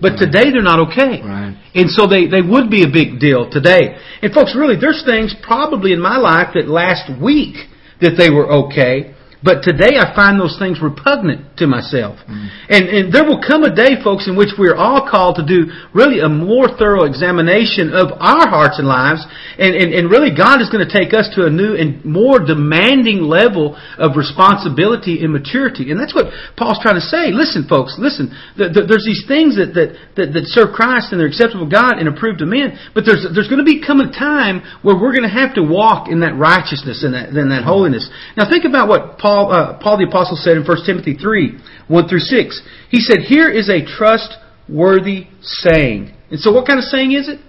But today they're not okay. Right. And so they, they would be a big deal today. And folks, really, there's things probably in my life that last week that they were okay. But today I find those things repugnant to myself. Mm. And, and there will come a day, folks, in which we're all called to do really a more thorough examination of our hearts and lives. And, and, and really God is going to take us to a new and more demanding level of responsibility and maturity. And that's what Paul's trying to say. Listen, folks, listen. The, the, there's these things that, that, that, that serve Christ and they're acceptable to God and approved to men. But there's, there's going to be come a time where we're going to have to walk in that righteousness and that, and that holiness. Now think about what Paul Paul, uh, Paul the Apostle said in 1 Timothy 3, 1 through 6. He said, Here is a trustworthy saying. And so what kind of saying is it?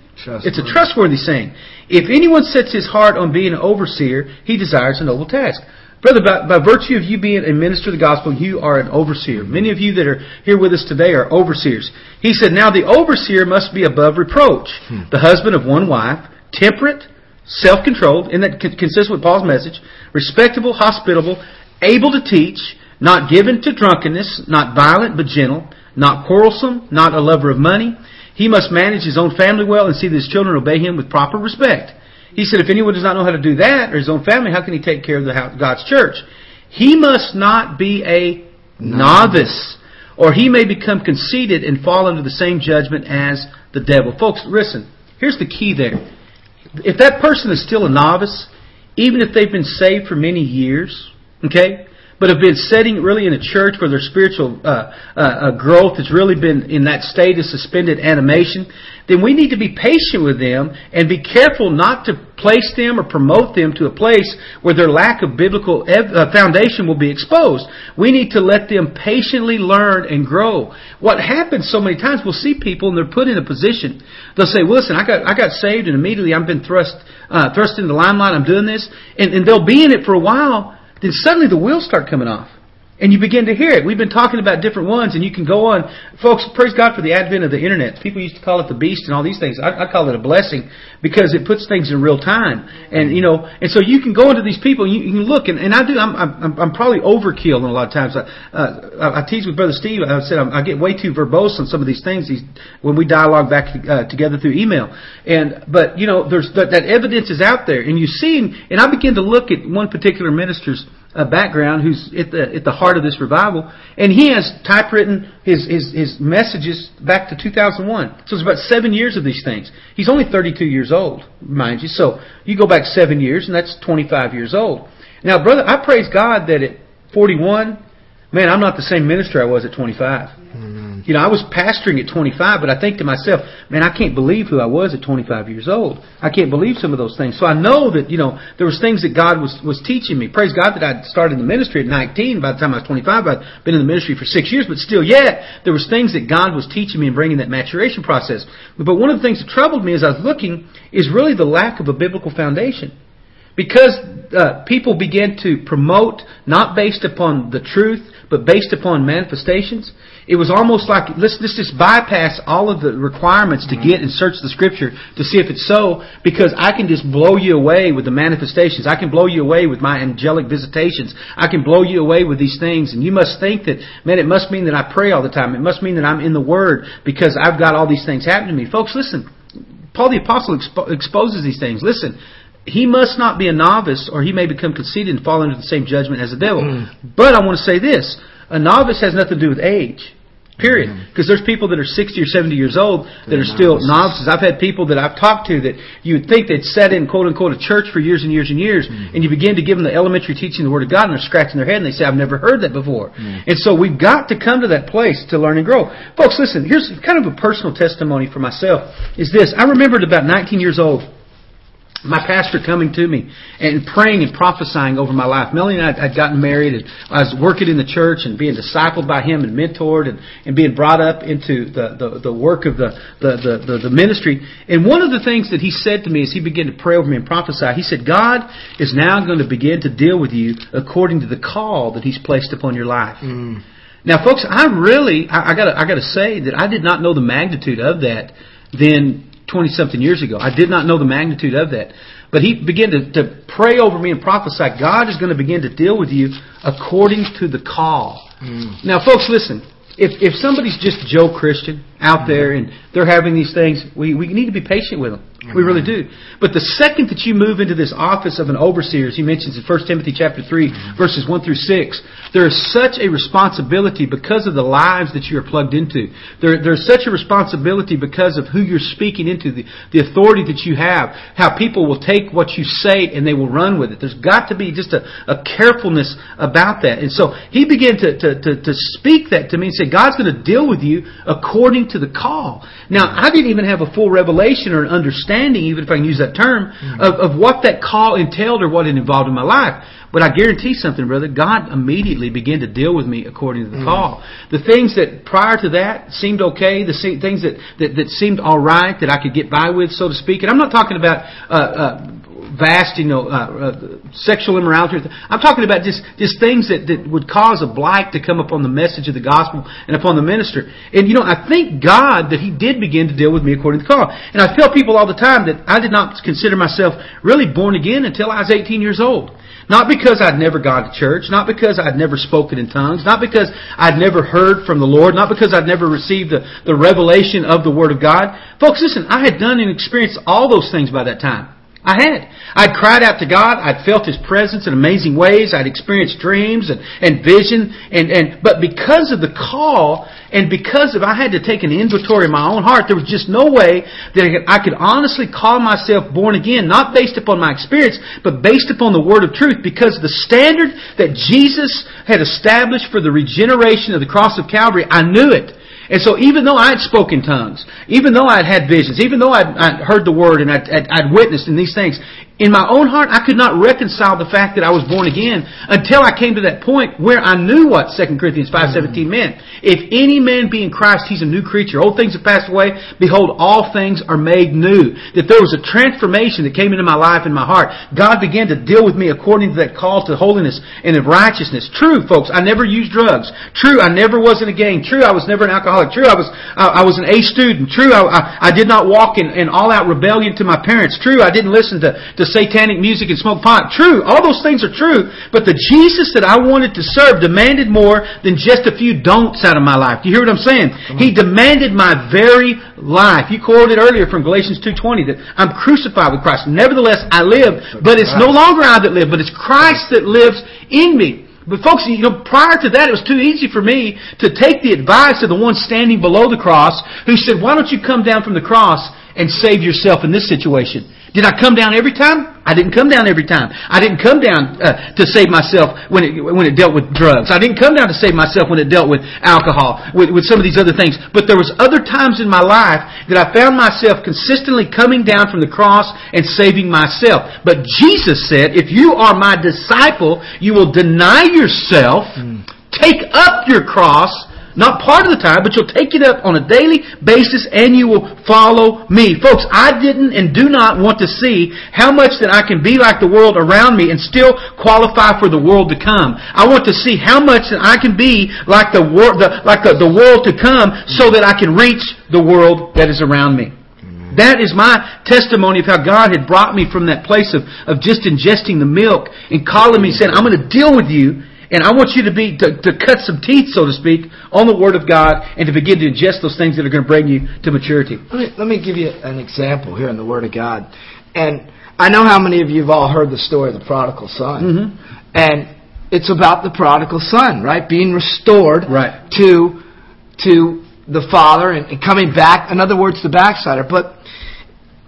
It's a trustworthy saying. If anyone sets his heart on being an overseer, he desires a noble task. Brother, by, by virtue of you being a minister of the gospel, you are an overseer. Many of you that are here with us today are overseers. He said, Now the overseer must be above reproach, hmm. the husband of one wife, temperate, self controlled, and that consists with Paul's message, respectable, hospitable, able to teach, not given to drunkenness, not violent but gentle, not quarrelsome, not a lover of money. He must manage his own family well and see that his children obey him with proper respect. He said, if anyone does not know how to do that, or his own family, how can he take care of the house, God's church? He must not be a novice, or he may become conceited and fall under the same judgment as the devil. Folks, listen, here's the key there. If that person is still a novice, even if they've been saved for many years, Okay? But have been sitting really in a church where their spiritual uh, uh, uh, growth has really been in that state of suspended animation, then we need to be patient with them and be careful not to place them or promote them to a place where their lack of biblical ev- uh, foundation will be exposed. We need to let them patiently learn and grow. What happens so many times, we'll see people and they're put in a position. They'll say, well, "Listen, I got I got saved and immediately I've been thrust uh, thrust into the limelight. I'm doing this," and, and they'll be in it for a while then suddenly the wheels start coming off. And you begin to hear it. We've been talking about different ones, and you can go on. Folks, praise God for the advent of the internet. People used to call it the beast and all these things. I, I call it a blessing because it puts things in real time. And you know, and so you can go into these people, and you, you can look, and, and I do. I'm, I'm, I'm probably overkill in a lot of times. I, uh, I tease with Brother Steve. I said I'm, I get way too verbose on some of these things. These when we dialogue back uh, together through email. And but you know, there's that, that evidence is out there, and you see, and I begin to look at one particular minister's uh, background who's at the at the heart of this revival, and he has typewritten his, his his messages back to 2001. So it's about seven years of these things. He's only 32 years old, mind you. So you go back seven years, and that's 25 years old. Now, brother, I praise God that at 41, man, I'm not the same minister I was at 25. Mm-hmm. You know, I was pastoring at 25, but I think to myself, man, I can't believe who I was at 25 years old. I can't believe some of those things. So I know that, you know, there was things that God was, was teaching me. Praise God that I'd started in the ministry at 19. By the time I was 25, I'd been in the ministry for six years, but still yet, there was things that God was teaching me and bringing that maturation process. But one of the things that troubled me as I was looking is really the lack of a biblical foundation. Because uh, people begin to promote not based upon the truth, but based upon manifestations, it was almost like let's, let's just bypass all of the requirements to get and search the scripture to see if it's so because I can just blow you away with the manifestations. I can blow you away with my angelic visitations. I can blow you away with these things and you must think that, man, it must mean that I pray all the time. It must mean that I'm in the Word because I've got all these things happening to me. Folks, listen. Paul the Apostle expo- exposes these things. Listen, he must not be a novice or he may become conceited and fall into the same judgment as the devil. Mm. But I want to say this. A novice has nothing to do with age. Period. Because mm-hmm. there's people that are 60 or 70 years old that They're are still novices. I've had people that I've talked to that you would think they'd sat in quote unquote a church for years and years and years, mm-hmm. and you begin to give them the elementary teaching of the Word of God, and they're scratching their head and they say, I've never heard that before. Mm-hmm. And so we've got to come to that place to learn and grow. Folks, listen, here's kind of a personal testimony for myself is this. I remembered about 19 years old my pastor coming to me and praying and prophesying over my life. Melanie and I had gotten married and I was working in the church and being discipled by him and mentored and, and being brought up into the, the, the work of the, the, the, the ministry. And one of the things that he said to me as he began to pray over me and prophesy, he said, God is now going to begin to deal with you according to the call that he's placed upon your life. Mm. Now, folks, I really, I, I gotta, I gotta say that I did not know the magnitude of that then 20 something years ago. I did not know the magnitude of that. But he began to, to pray over me and prophesy. God is going to begin to deal with you according to the call. Mm. Now, folks, listen. If, if somebody's just Joe Christian, out there and they're having these things, we, we need to be patient with them. We really do. But the second that you move into this office of an overseer, as he mentions in 1 Timothy chapter 3, verses 1 through 6, there is such a responsibility because of the lives that you are plugged into. There, there's such a responsibility because of who you're speaking into, the, the authority that you have, how people will take what you say and they will run with it. There's got to be just a, a carefulness about that. And so he began to, to, to, to speak that to me and say, God's going to deal with you according to the call. Now, I didn't even have a full revelation or an understanding, even if I can use that term, of, of what that call entailed or what it involved in my life. But I guarantee something, brother. God immediately began to deal with me according to the call. The things that prior to that seemed okay, the things that, that, that seemed all right, that I could get by with, so to speak. And I'm not talking about uh, uh, vast, you know, uh, uh, sexual immorality. I'm talking about just, just things that, that would cause a blight to come upon the message of the gospel and upon the minister. And, you know, I thank God that He did begin to deal with me according to the call. And I tell people all the time that I did not consider myself really born again until I was 18 years old. Not because I'd never gone to church, not because I'd never spoken in tongues, not because I'd never heard from the Lord, not because I'd never received the, the revelation of the Word of God. Folks, listen, I had done and experienced all those things by that time. I had. I'd cried out to God. I'd felt His presence in amazing ways. I'd experienced dreams and, and vision. And, and, but because of the call and because of I had to take an inventory of my own heart, there was just no way that I could, I could honestly call myself born again, not based upon my experience, but based upon the Word of truth because the standard that Jesus had established for the regeneration of the cross of Calvary, I knew it. And so even though I'd spoken tongues, even though I'd had visions, even though I'd, I'd heard the word and I'd, I'd, I'd witnessed in these things, in my own heart, I could not reconcile the fact that I was born again until I came to that point where I knew what 2 Corinthians 5.17 meant. If any man be in Christ, he's a new creature. Old things have passed away. Behold, all things are made new. That there was a transformation that came into my life and my heart. God began to deal with me according to that call to holiness and of righteousness. True, folks, I never used drugs. True, I never was in a gang. True, I was never an alcoholic. True, I was I, I was an A student. True, I, I, I did not walk in, in all-out rebellion to my parents. True, I didn't listen to, to satanic music and smoke pot. True, all those things are true. But the Jesus that I wanted to serve demanded more than just a few don'ts out of my life. Do you hear what I'm saying? He demanded my very life. You quoted earlier from Galatians 2.20 that I'm crucified with Christ. Nevertheless, I live, but it's no longer I that live, but it's Christ that lives in me. But folks, you know, prior to that, it was too easy for me to take the advice of the one standing below the cross who said, why don't you come down from the cross and save yourself in this situation? Did I come down every time? I didn't come down every time. I didn't come down uh, to save myself when it when it dealt with drugs. I didn't come down to save myself when it dealt with alcohol, with, with some of these other things. But there was other times in my life that I found myself consistently coming down from the cross and saving myself. But Jesus said, "If you are my disciple, you will deny yourself, take up your cross." Not part of the time, but you'll take it up on a daily basis and you will follow me. Folks, I didn't and do not want to see how much that I can be like the world around me and still qualify for the world to come. I want to see how much that I can be like the world, the, like the, the world to come so that I can reach the world that is around me. That is my testimony of how God had brought me from that place of, of just ingesting the milk and calling me and saying, I'm going to deal with you and I want you to be to, to cut some teeth, so to speak, on the Word of God and to begin to ingest those things that are going to bring you to maturity. Let me, let me give you an example here in the Word of God. And I know how many of you have all heard the story of the prodigal son. Mm-hmm. And it's about the prodigal son, right? Being restored Right. to to the father and, and coming back. In other words, the backslider. But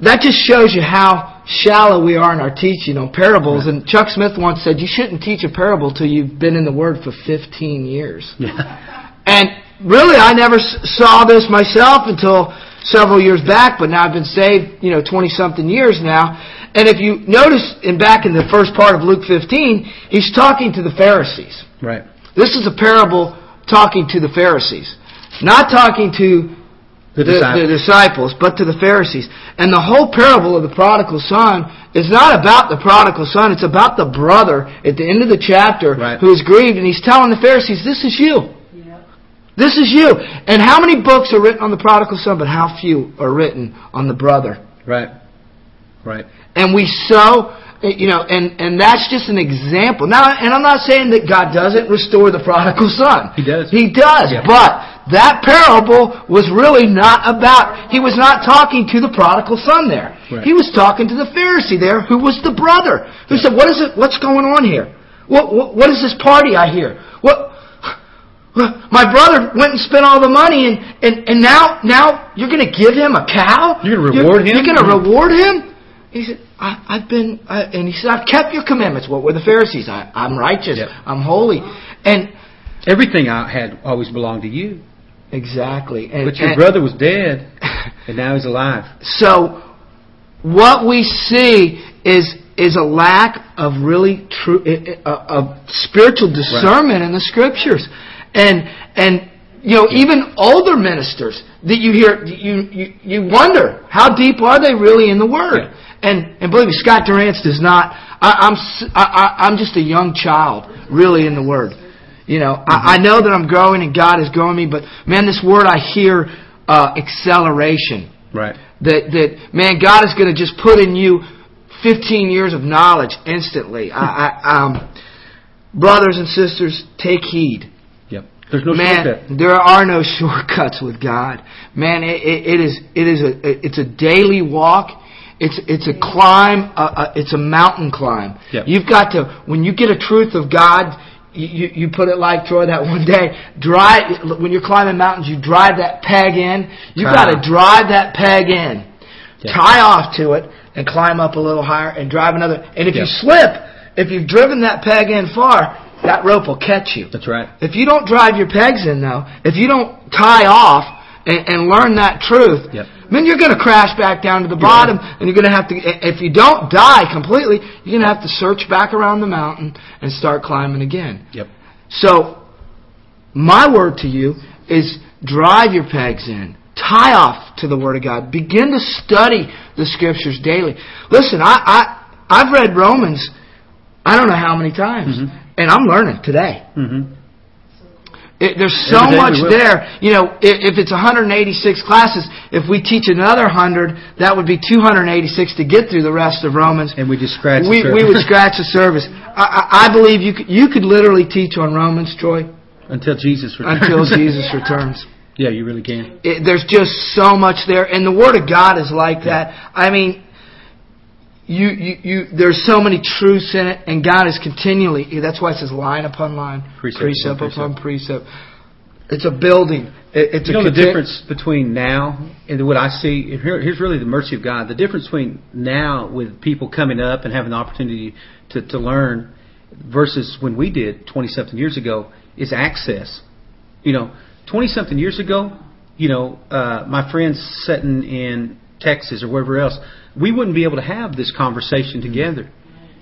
that just shows you how shallow we are in our teaching on parables. Right. And Chuck Smith once said, you shouldn't teach a parable till you've been in the Word for 15 years. Yeah. And really, I never saw this myself until several years back, but now I've been saved, you know, 20 something years now. And if you notice in back in the first part of Luke 15, he's talking to the Pharisees. Right. This is a parable talking to the Pharisees. Not talking to The, disciples. the disciples, but to the Pharisees. And the whole parable of the prodigal son is not about the prodigal son, it's about the brother at the end of the chapter Right. who is grieved, and he's telling the Pharisees, This is you. This is you. And how many books are written on the prodigal son, but how few are written on the brother? Right. Right. And we sow eh, you know, and, and that's just an example. Now, and I'm not saying that God doesn't restore the prodigal son. He does. He does. Yeah. But that parable was really not about, he was not talking to the prodigal son there. Right. He was talking to the Pharisee there, who was the brother, who said, what is it, what's going on here? What, what, what is this party I hear? What, my brother went and spent all the money and, and, and now, now you're gonna give him a cow? You're gonna reward him? You're gonna reward him? He said, I, I've been, uh, and he said, I've kept your commandments. What were the Pharisees? I, I'm righteous. Yep. I'm holy. And Everything I had always belonged to you. exactly. And, But your and- brother was dead, and now he's alive. So, what we see is is a lack of really true uh, of spiritual discernment in the scriptures, and and you know even older ministers that you hear you you, you wonder how deep are they really in the Word, Yeah. And and believe me, Scott Durant's does not. I, I'm I, I'm just a young child, really in the Word. You know, I, I know that I'm growing and God is growing me, but man, this word I hear uh, acceleration Right. that that man God is going to just put in you 15 years of knowledge instantly. I, I, um, brothers and sisters, take heed. Yep. There's no man, shortcut. there are no shortcuts with God. Man, it, it, it is it is a it's a daily walk. It's it's a climb. Uh, uh, it's a mountain climb. Yep. You've got to when you get a truth of God. You, you, put it like Troy that one day. Drive when you're climbing mountains. You drive that peg in. You Tie got to drive that peg in tie off to it and climb up a little higher and drive another. And if you slip, if you've driven that peg in far, that rope will catch you. That's right. If you don't drive your pegs in though, if you don't tie off and, and learn that truth, Yep. then you're going to crash back down to the bottom and you're going to have to, if you don't die completely, you're going to have to search back around the mountain and start climbing again. Yep. So, my word to you is drive your pegs in. Tie off to the Word of God. Begin to study the Scriptures daily. Listen, I, I, I've read Romans I don't know how many times. Mhm. And I'm learning today. Mm-hmm. It, there's so much there. You know, if, if it's 186 classes, if we teach another 100, that would be 286 to get through the rest of Romans. And we just scratch. the We, we would scratch the service. I, I, I believe you could, you could literally teach on Romans, Troy, until Jesus returns. until Jesus returns. Yeah, you really can. It, there's just so much there, and the Word of God is like that. I mean, you, you, you, there's so many truths in it, and God is continually. That's why it says line upon line, Precept precept, upon upon precept. It's a building. It, it's You a know the difference between now and what I see. and Here, here's really the mercy of God. The difference between now with people coming up and having the opportunity to, to learn versus when we did 20 something years ago is access. You know, 20 something years ago, you know, uh, my friends sitting in Texas or wherever else, we wouldn't be able to have this conversation together.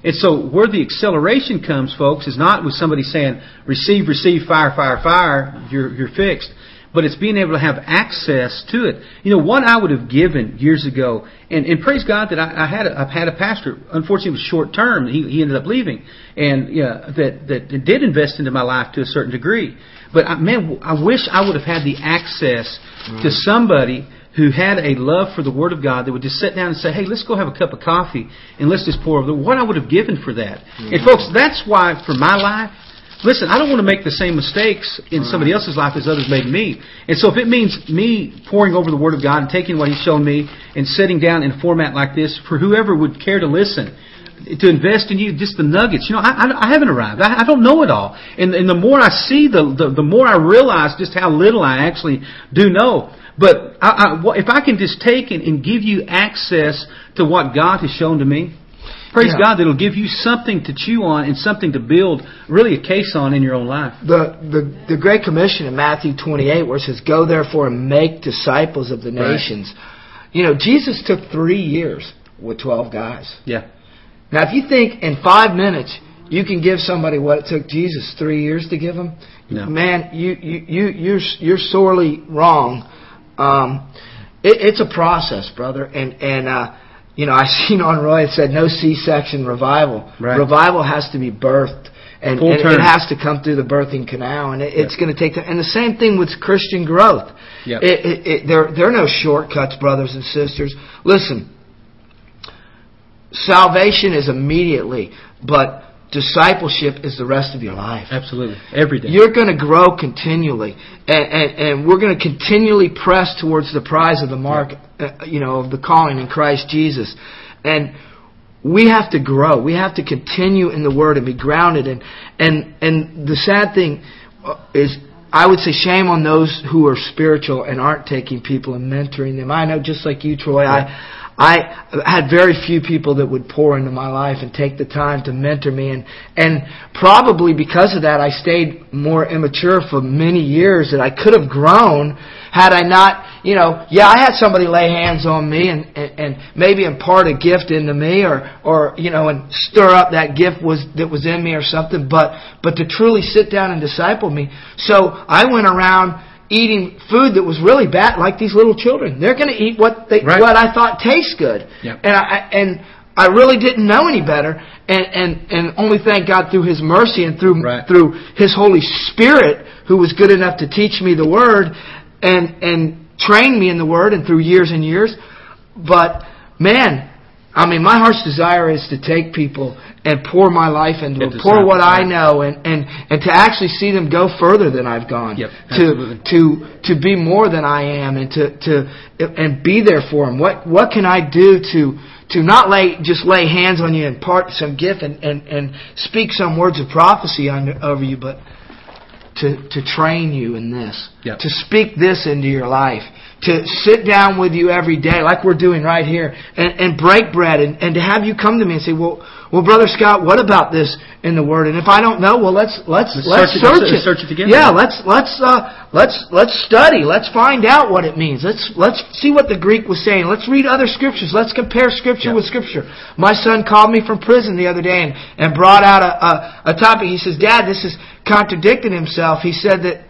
And so where the acceleration comes, folks, is not with somebody saying, receive, receive, fire, fire, fire, you're, you're fixed. But it's being able to have access to it. You know, what I would have given years ago, and, and praise God that I, I had a, I've had a pastor, unfortunately it was short term, he, he ended up leaving, and yeah, that, that did invest into my life to a certain degree. But I, man, I wish I would have had the access to mm. somebody who had a love for the Word of God that would just sit down and say, hey, let's go have a cup of coffee and let's just pore over the what I would have given for that. And mm-hmm. folks, that's why for my life, listen, I don't want to make the same mistakes in somebody else's life as others made me. And so if it means me poring over the Word of God and taking what He's shown me and sitting down in a format like this for whoever would care to listen, to invest in you, just the nuggets. You know, I, I, I haven't arrived. I, I don't know it all. And, and the more I see, the, the the more I realize just how little I actually do know. But I, I, if I can just take and, and give you access to what God has shown to me, praise Yeah. God, that'll give you something to chew on and something to build really a case on in your own life. the, the the Great Commission in Matthew 28, where it says, "Go therefore and make disciples of the Right. nations." You know, Jesus took three years with 12 guys. Yeah. Now, if you think in five minutes you can give somebody what it took Jesus three years to give them, No. man, you you you you're you're sorely wrong. Um, it, it's a process, brother, and and uh, you know I seen on Roy it said no C-section revival. Right. Revival has to be birthed. And, and it has to come through the birthing canal, and it, it's going to take time. And the same thing with Christian growth. Yep. It, it, it, there, there are no shortcuts, brothers and sisters. Listen, salvation is immediately, but discipleship is the rest of your life. Absolutely. Every day. You're going to grow continually, and, and, and we're going to continually press towards the prize of the mark, uh, you know, of the calling in Christ Jesus. And we have to grow. We have to continue in the Word and be grounded. And and and the sad thing uh, is, I would say, shame on those who are spiritual and aren't taking people and mentoring them. I know, just like you, Troy, I. I had very few people that would pour into my life and take the time to mentor me and and probably because of that I stayed more immature for many years that I could have grown had I not, you know, yeah, I had somebody lay hands on me and, and, and maybe impart a gift into me or, or, you know, and stir up that gift was, that was in me or something, but, but to truly sit down and disciple me. So I went around eating food that was really bad, like these little children. They're going to eat what they, Right. what I thought tastes good. Yep. And I, and I really didn't know any better, and, and, and only thank God through His mercy and through Right. through His Holy Spirit, who was good enough to teach me the Word and and train me in the Word, and through years and years. But man, I mean, my heart's desire is to take people and pour my life into them, pour what I know, and, and and to actually see them go further than I've gone. Yep, to to to be more than I am, and to to and be there for them. What what can I do to to not lay just lay hands on you and part some gift and and and speak some words of prophecy on, over you, but to to train you in this, Yep. to speak this into your life, to sit down with you every day, like we're doing right here, and, and break bread, and, and to have you come to me and say, well, well, brother Scott, what about this in the Word? And if I don't know, well, let's let's Let's let's, search it- search, it. search it together. Yeah, let's let's uh, let's let's study. Let's find out what it means. Let's let's see what the Greek was saying. Let's read other scriptures. Let's compare scripture Yeah. with scripture. My son called me from prison the other day and, and brought out a, a, a topic. He says, Dad, this is contradicting himself. He said that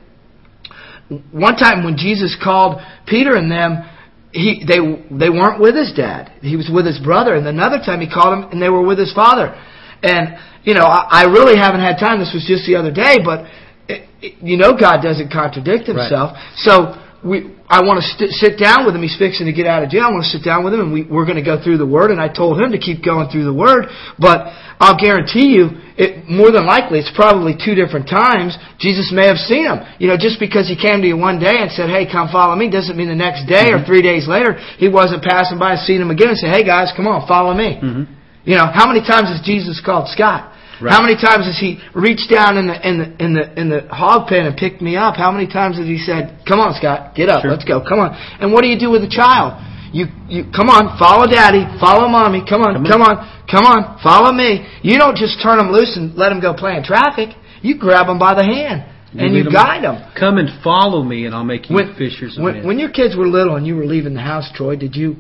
one time when Jesus called Peter and them, he they they weren't with his dad. He was with his brother. And another time he called them and they were with his father. And you know, I, I really haven't had time. This was just the other day, but it, it, you know, God doesn't contradict Himself. So we, I want to st- sit down with him. He's fixing to get out of jail. I want to sit down with him, and we, we're going to go through the Word. And I told him to keep going through the Word, but I'll guarantee you, it more than likely, it's probably two different times. Jesus may have seen him. You know, just because he came to you one day and said, "Hey, come follow me," doesn't mean the next day or three days later he wasn't passing by and seen him again and said, "Hey guys, come on, follow me." Mhm. You know, how many times has Jesus called Scott? Right. How many times has he reached down in the in the in the in the hog pen and picked me up? How many times has he said, "Come on, Scott, get up, Sure. let's go, come on"? And what do you do with a child? You you come on, follow daddy, follow mommy, come on, Come on. come on, come on, follow me. You don't just turn them loose and let them go play in traffic. You grab them by the hand and you, guide them. Come and follow me, and I'll make you When, fishers of when, men. when your kids were little and you were leaving the house, Troy, did you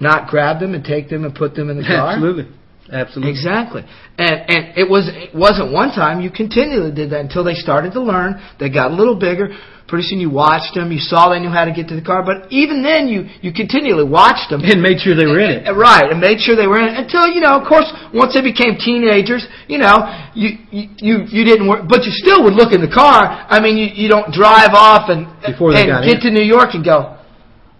not grab them and take them and put them in the car? Absolutely. Absolutely. Exactly. And and it was it wasn't one time. You continually did that until they started to learn. They got a little bigger. Pretty soon you watched them. You saw they knew how to get to the car. But even then, you you continually watched them. And made sure they were in it. Right, and made sure they were in it until you know. Of course, once they became teenagers, you know, you you you, you didn't work, but you still would look in the car. I mean, you you don't drive off and Before they and got get in. to New York and go,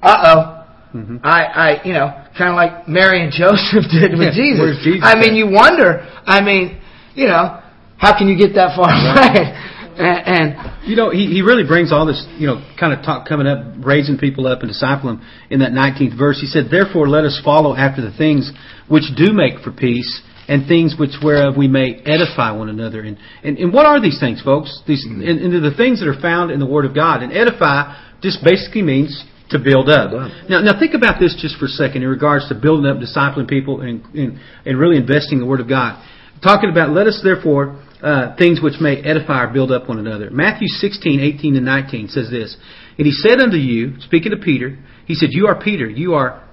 uh oh. Mhm. I, I, you know, kind of like Mary and Joseph did with Yeah, Jesus. Jesus I mean, you wonder. I mean, you know, how can you get that far away? and, and You know, he, he really brings all this, you know, kind of talk coming up, raising people up and discipling them in that 19th verse. He said, Therefore let us follow after the things which do make for peace and things which whereof we may edify one another. And, and, and what are these things, folks? These, and, and the things that are found in the Word of God. And edify just basically means to build up. Now, now think about this just for a second in regards to building up, discipling people, and, and, and really investing in the Word of God. Talking about, let us therefore, uh, things which may edify or build up one another. Matthew 16, 18 and 19 says this, And he said unto you, speaking to Peter, he said, You are Peter, you are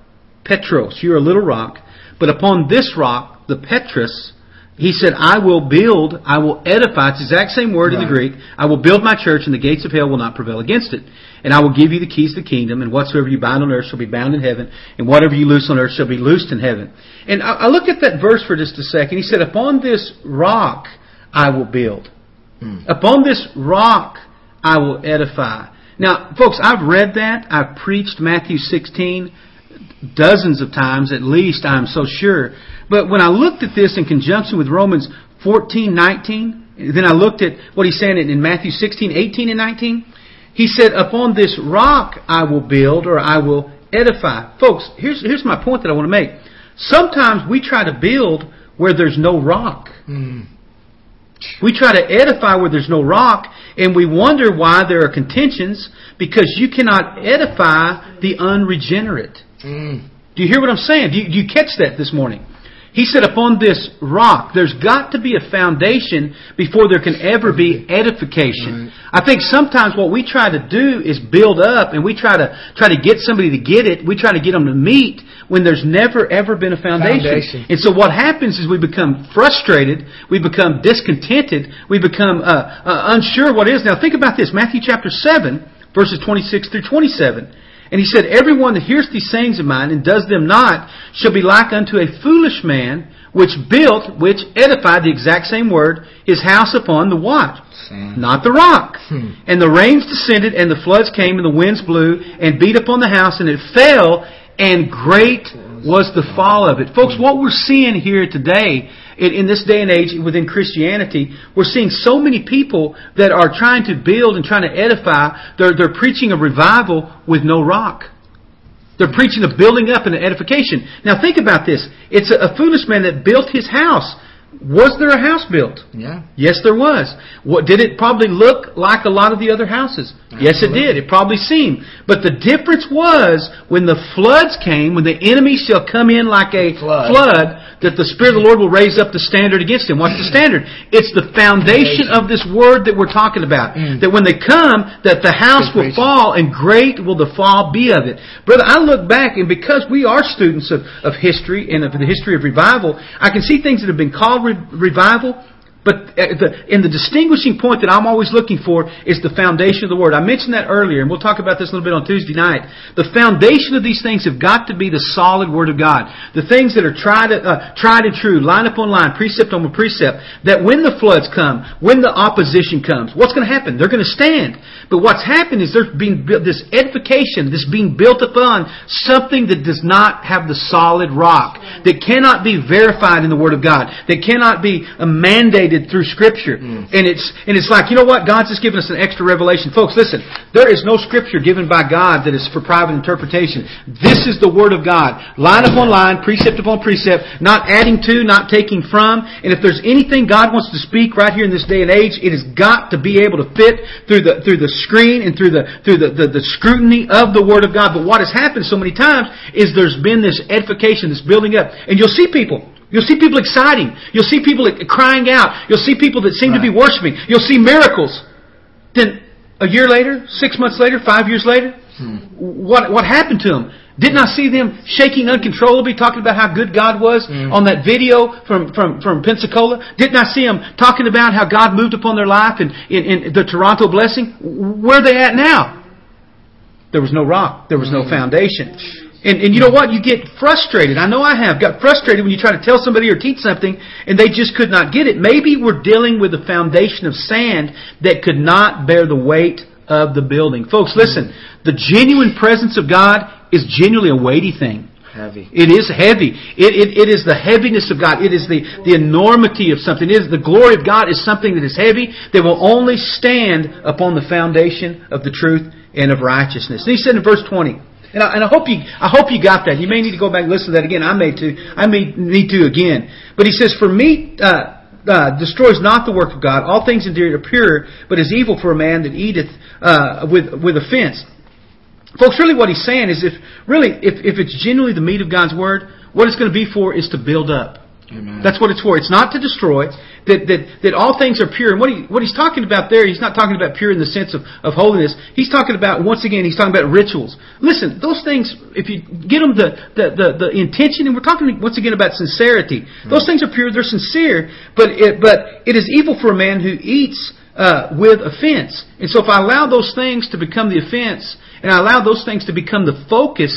Petros, you are a little rock, but upon this rock, the Petrus, he said, I will build, I will edify. It's the exact same word in the Greek. I will build my church, and the gates of hell will not prevail against it. And I will give you the keys of the kingdom, and whatsoever you bind on earth shall be bound in heaven, and whatever you loose on earth shall be loosed in heaven. And I, I looked at that verse for just a second. He said, Upon this rock I will build. Hmm. Upon this rock I will edify. Now, folks, I've read that. I've preached Matthew 16 dozens of times at least, I'm so sure. But when I looked at this in conjunction with Romans 14, 19, then I looked at what he's saying in Matthew 16, 18, and 19. He said, Upon this rock I will build or I will edify. Folks, here's, here's my point that I want to make. Sometimes we try to build where there's no rock. Mm. We try to edify where there's no rock, and we wonder why there are contentions because you cannot edify the unregenerate. Mm. Do you hear what I'm saying? Do you, do you catch that this morning? He said, upon this rock, there's got to be a foundation before there can ever be edification. Right. I think sometimes what we try to do is build up and we try to, try to get somebody to get it. We try to get them to meet when there's never ever been a foundation. Foundation. And so what happens is we become frustrated, we become discontented, we become uh, uh, unsure what is. Now think about this, Matthew chapter 7, verses 26 through 27. And he said, Everyone that hears these sayings of mine and does them not shall be like unto a foolish man which built, which edified, the exact same word, his house upon the what? Sand. Not the rock. Hmm. And the rains descended, and the floods came, and the winds blew, and beat upon the house, and it fell, and great was the fall of it. Folks, what we're seeing here today, in, in this day and age within Christianity, we're seeing so many people that are trying to build and trying to edify, they're, they're preaching a revival with no rock. They're preaching a building up and an edification. Now think about this. It's a, a foolish man that built his house. Was there a house built? Yeah. Yes, there was. What did it probably look like a lot of the other houses? Yes, it did. It probably seemed. But the difference was when the floods came, when the enemy shall come in like a Flood. flood, that the Spirit of the Lord will raise up the standard against him. What's the standard? It's the foundation of this word that we're talking about. Mm. That when they come, that the house will fall and great will the fall be of it. Brother, I look back and because we are students of, of history and of the history of revival, I can see things that have been called revival, but uh, the, the distinguishing point that I'm always looking for is the foundation of the Word. I mentioned that earlier, and we'll talk about this a little bit on Tuesday night. The foundation of these things have got to be the solid Word of God. The things that are tried, uh, tried and true, line upon line, precept on precept, that when the floods come, when the opposition comes, what's going to happen? They're going to stand. But what's happened is there's being built, this edification, this being built upon something that does not have the solid rock, that cannot be verified in the Word of God, that cannot be uh, through Scripture. Mm. And it's and it's like, you know what? God's just given us an extra revelation. Folks, listen, there is no Scripture given by God that is for private interpretation. This is the Word of God. Line upon line, precept upon precept, not adding to, not taking from. And if there's anything God wants to speak right here in this day and age, it has got to be able to fit through the through the screen and through the through the, the, the scrutiny of the Word of God. But what has happened so many times is there's been this edification, this building up. And you'll see people You'll see people exciting. You'll see people crying out. You'll see people that seem to be worshiping. You'll see miracles. Then a year later, six months later, five years later, hmm. what what happened to them? Didn't I see them shaking uncontrollably, talking about how good God was hmm. on that video from, from, from Pensacola? Didn't I see them talking about how God moved upon their life in, in, in the Toronto blessing? Where are they at now? There was no rock. There was no hmm. foundation. And, and you know what? You get frustrated. I know I have got frustrated when you try to tell somebody or teach something and they just could not get it. Maybe we're dealing with a foundation of sand that could not bear the weight of the building. Folks, listen. The genuine presence of God is genuinely a weighty thing. Heavy. It is heavy. It, it, it is the heaviness of God. It is the, the enormity of something. It is the glory of God is something that is heavy that will only stand upon the foundation of the truth and of righteousness. And he said in verse 20, and I, and I hope you, I hope you got that. You may need to go back and listen to that again. I may too. I may need to again. But he says, for meat, uh, uh, destroys not the work of God. All things indeed are pure, but is evil for a man that eateth uh, with with offense. Folks, really what he's saying is if really if, if it's genuinely the meat of God's word, what it's going to be for is to build up. Amen. That's what it's for. It's not to destroy. That, that, that all things are pure. And what, he, what he's talking about there, he's not talking about pure in the sense of, of holiness. He's talking about, once again, he's talking about rituals. Listen, those things, if you get them the, the, the, the intention, and we're talking once again about sincerity. Those things are pure, they're sincere, but it, but it is evil for a man who eats uh, with offense. And so if I allow those things to become the offense, and I allow those things to become the focus,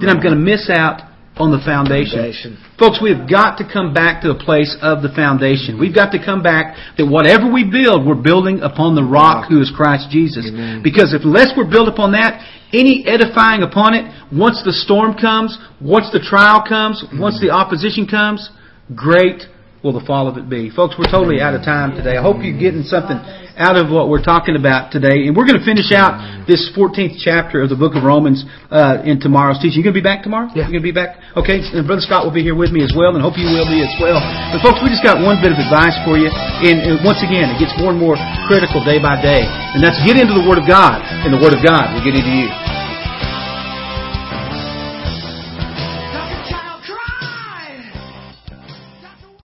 then I'm going to miss out on the foundation. Foundation. Folks, we have got to come back to the place of the foundation. We've got to come back that whatever we build, we're building upon the rock who is Christ Jesus. Amen. Because if less we're built upon that, any edifying upon it, once the storm comes, once the trial comes, once the opposition comes, great will the fall of it be. Folks, we're totally out of time today. I hope you're getting something out of what we're talking about today. And we're going to finish out this 14th chapter of the book of Romans uh, in tomorrow's teaching. You going to be back tomorrow? Yeah. You going to be back? Okay. And Brother Scott will be here with me as well, and hope you will be as well. But folks, we just got one bit of advice for you. And, and once again, it gets more and more critical day by day. And that's get into the Word of God, and the Word of God will get into you.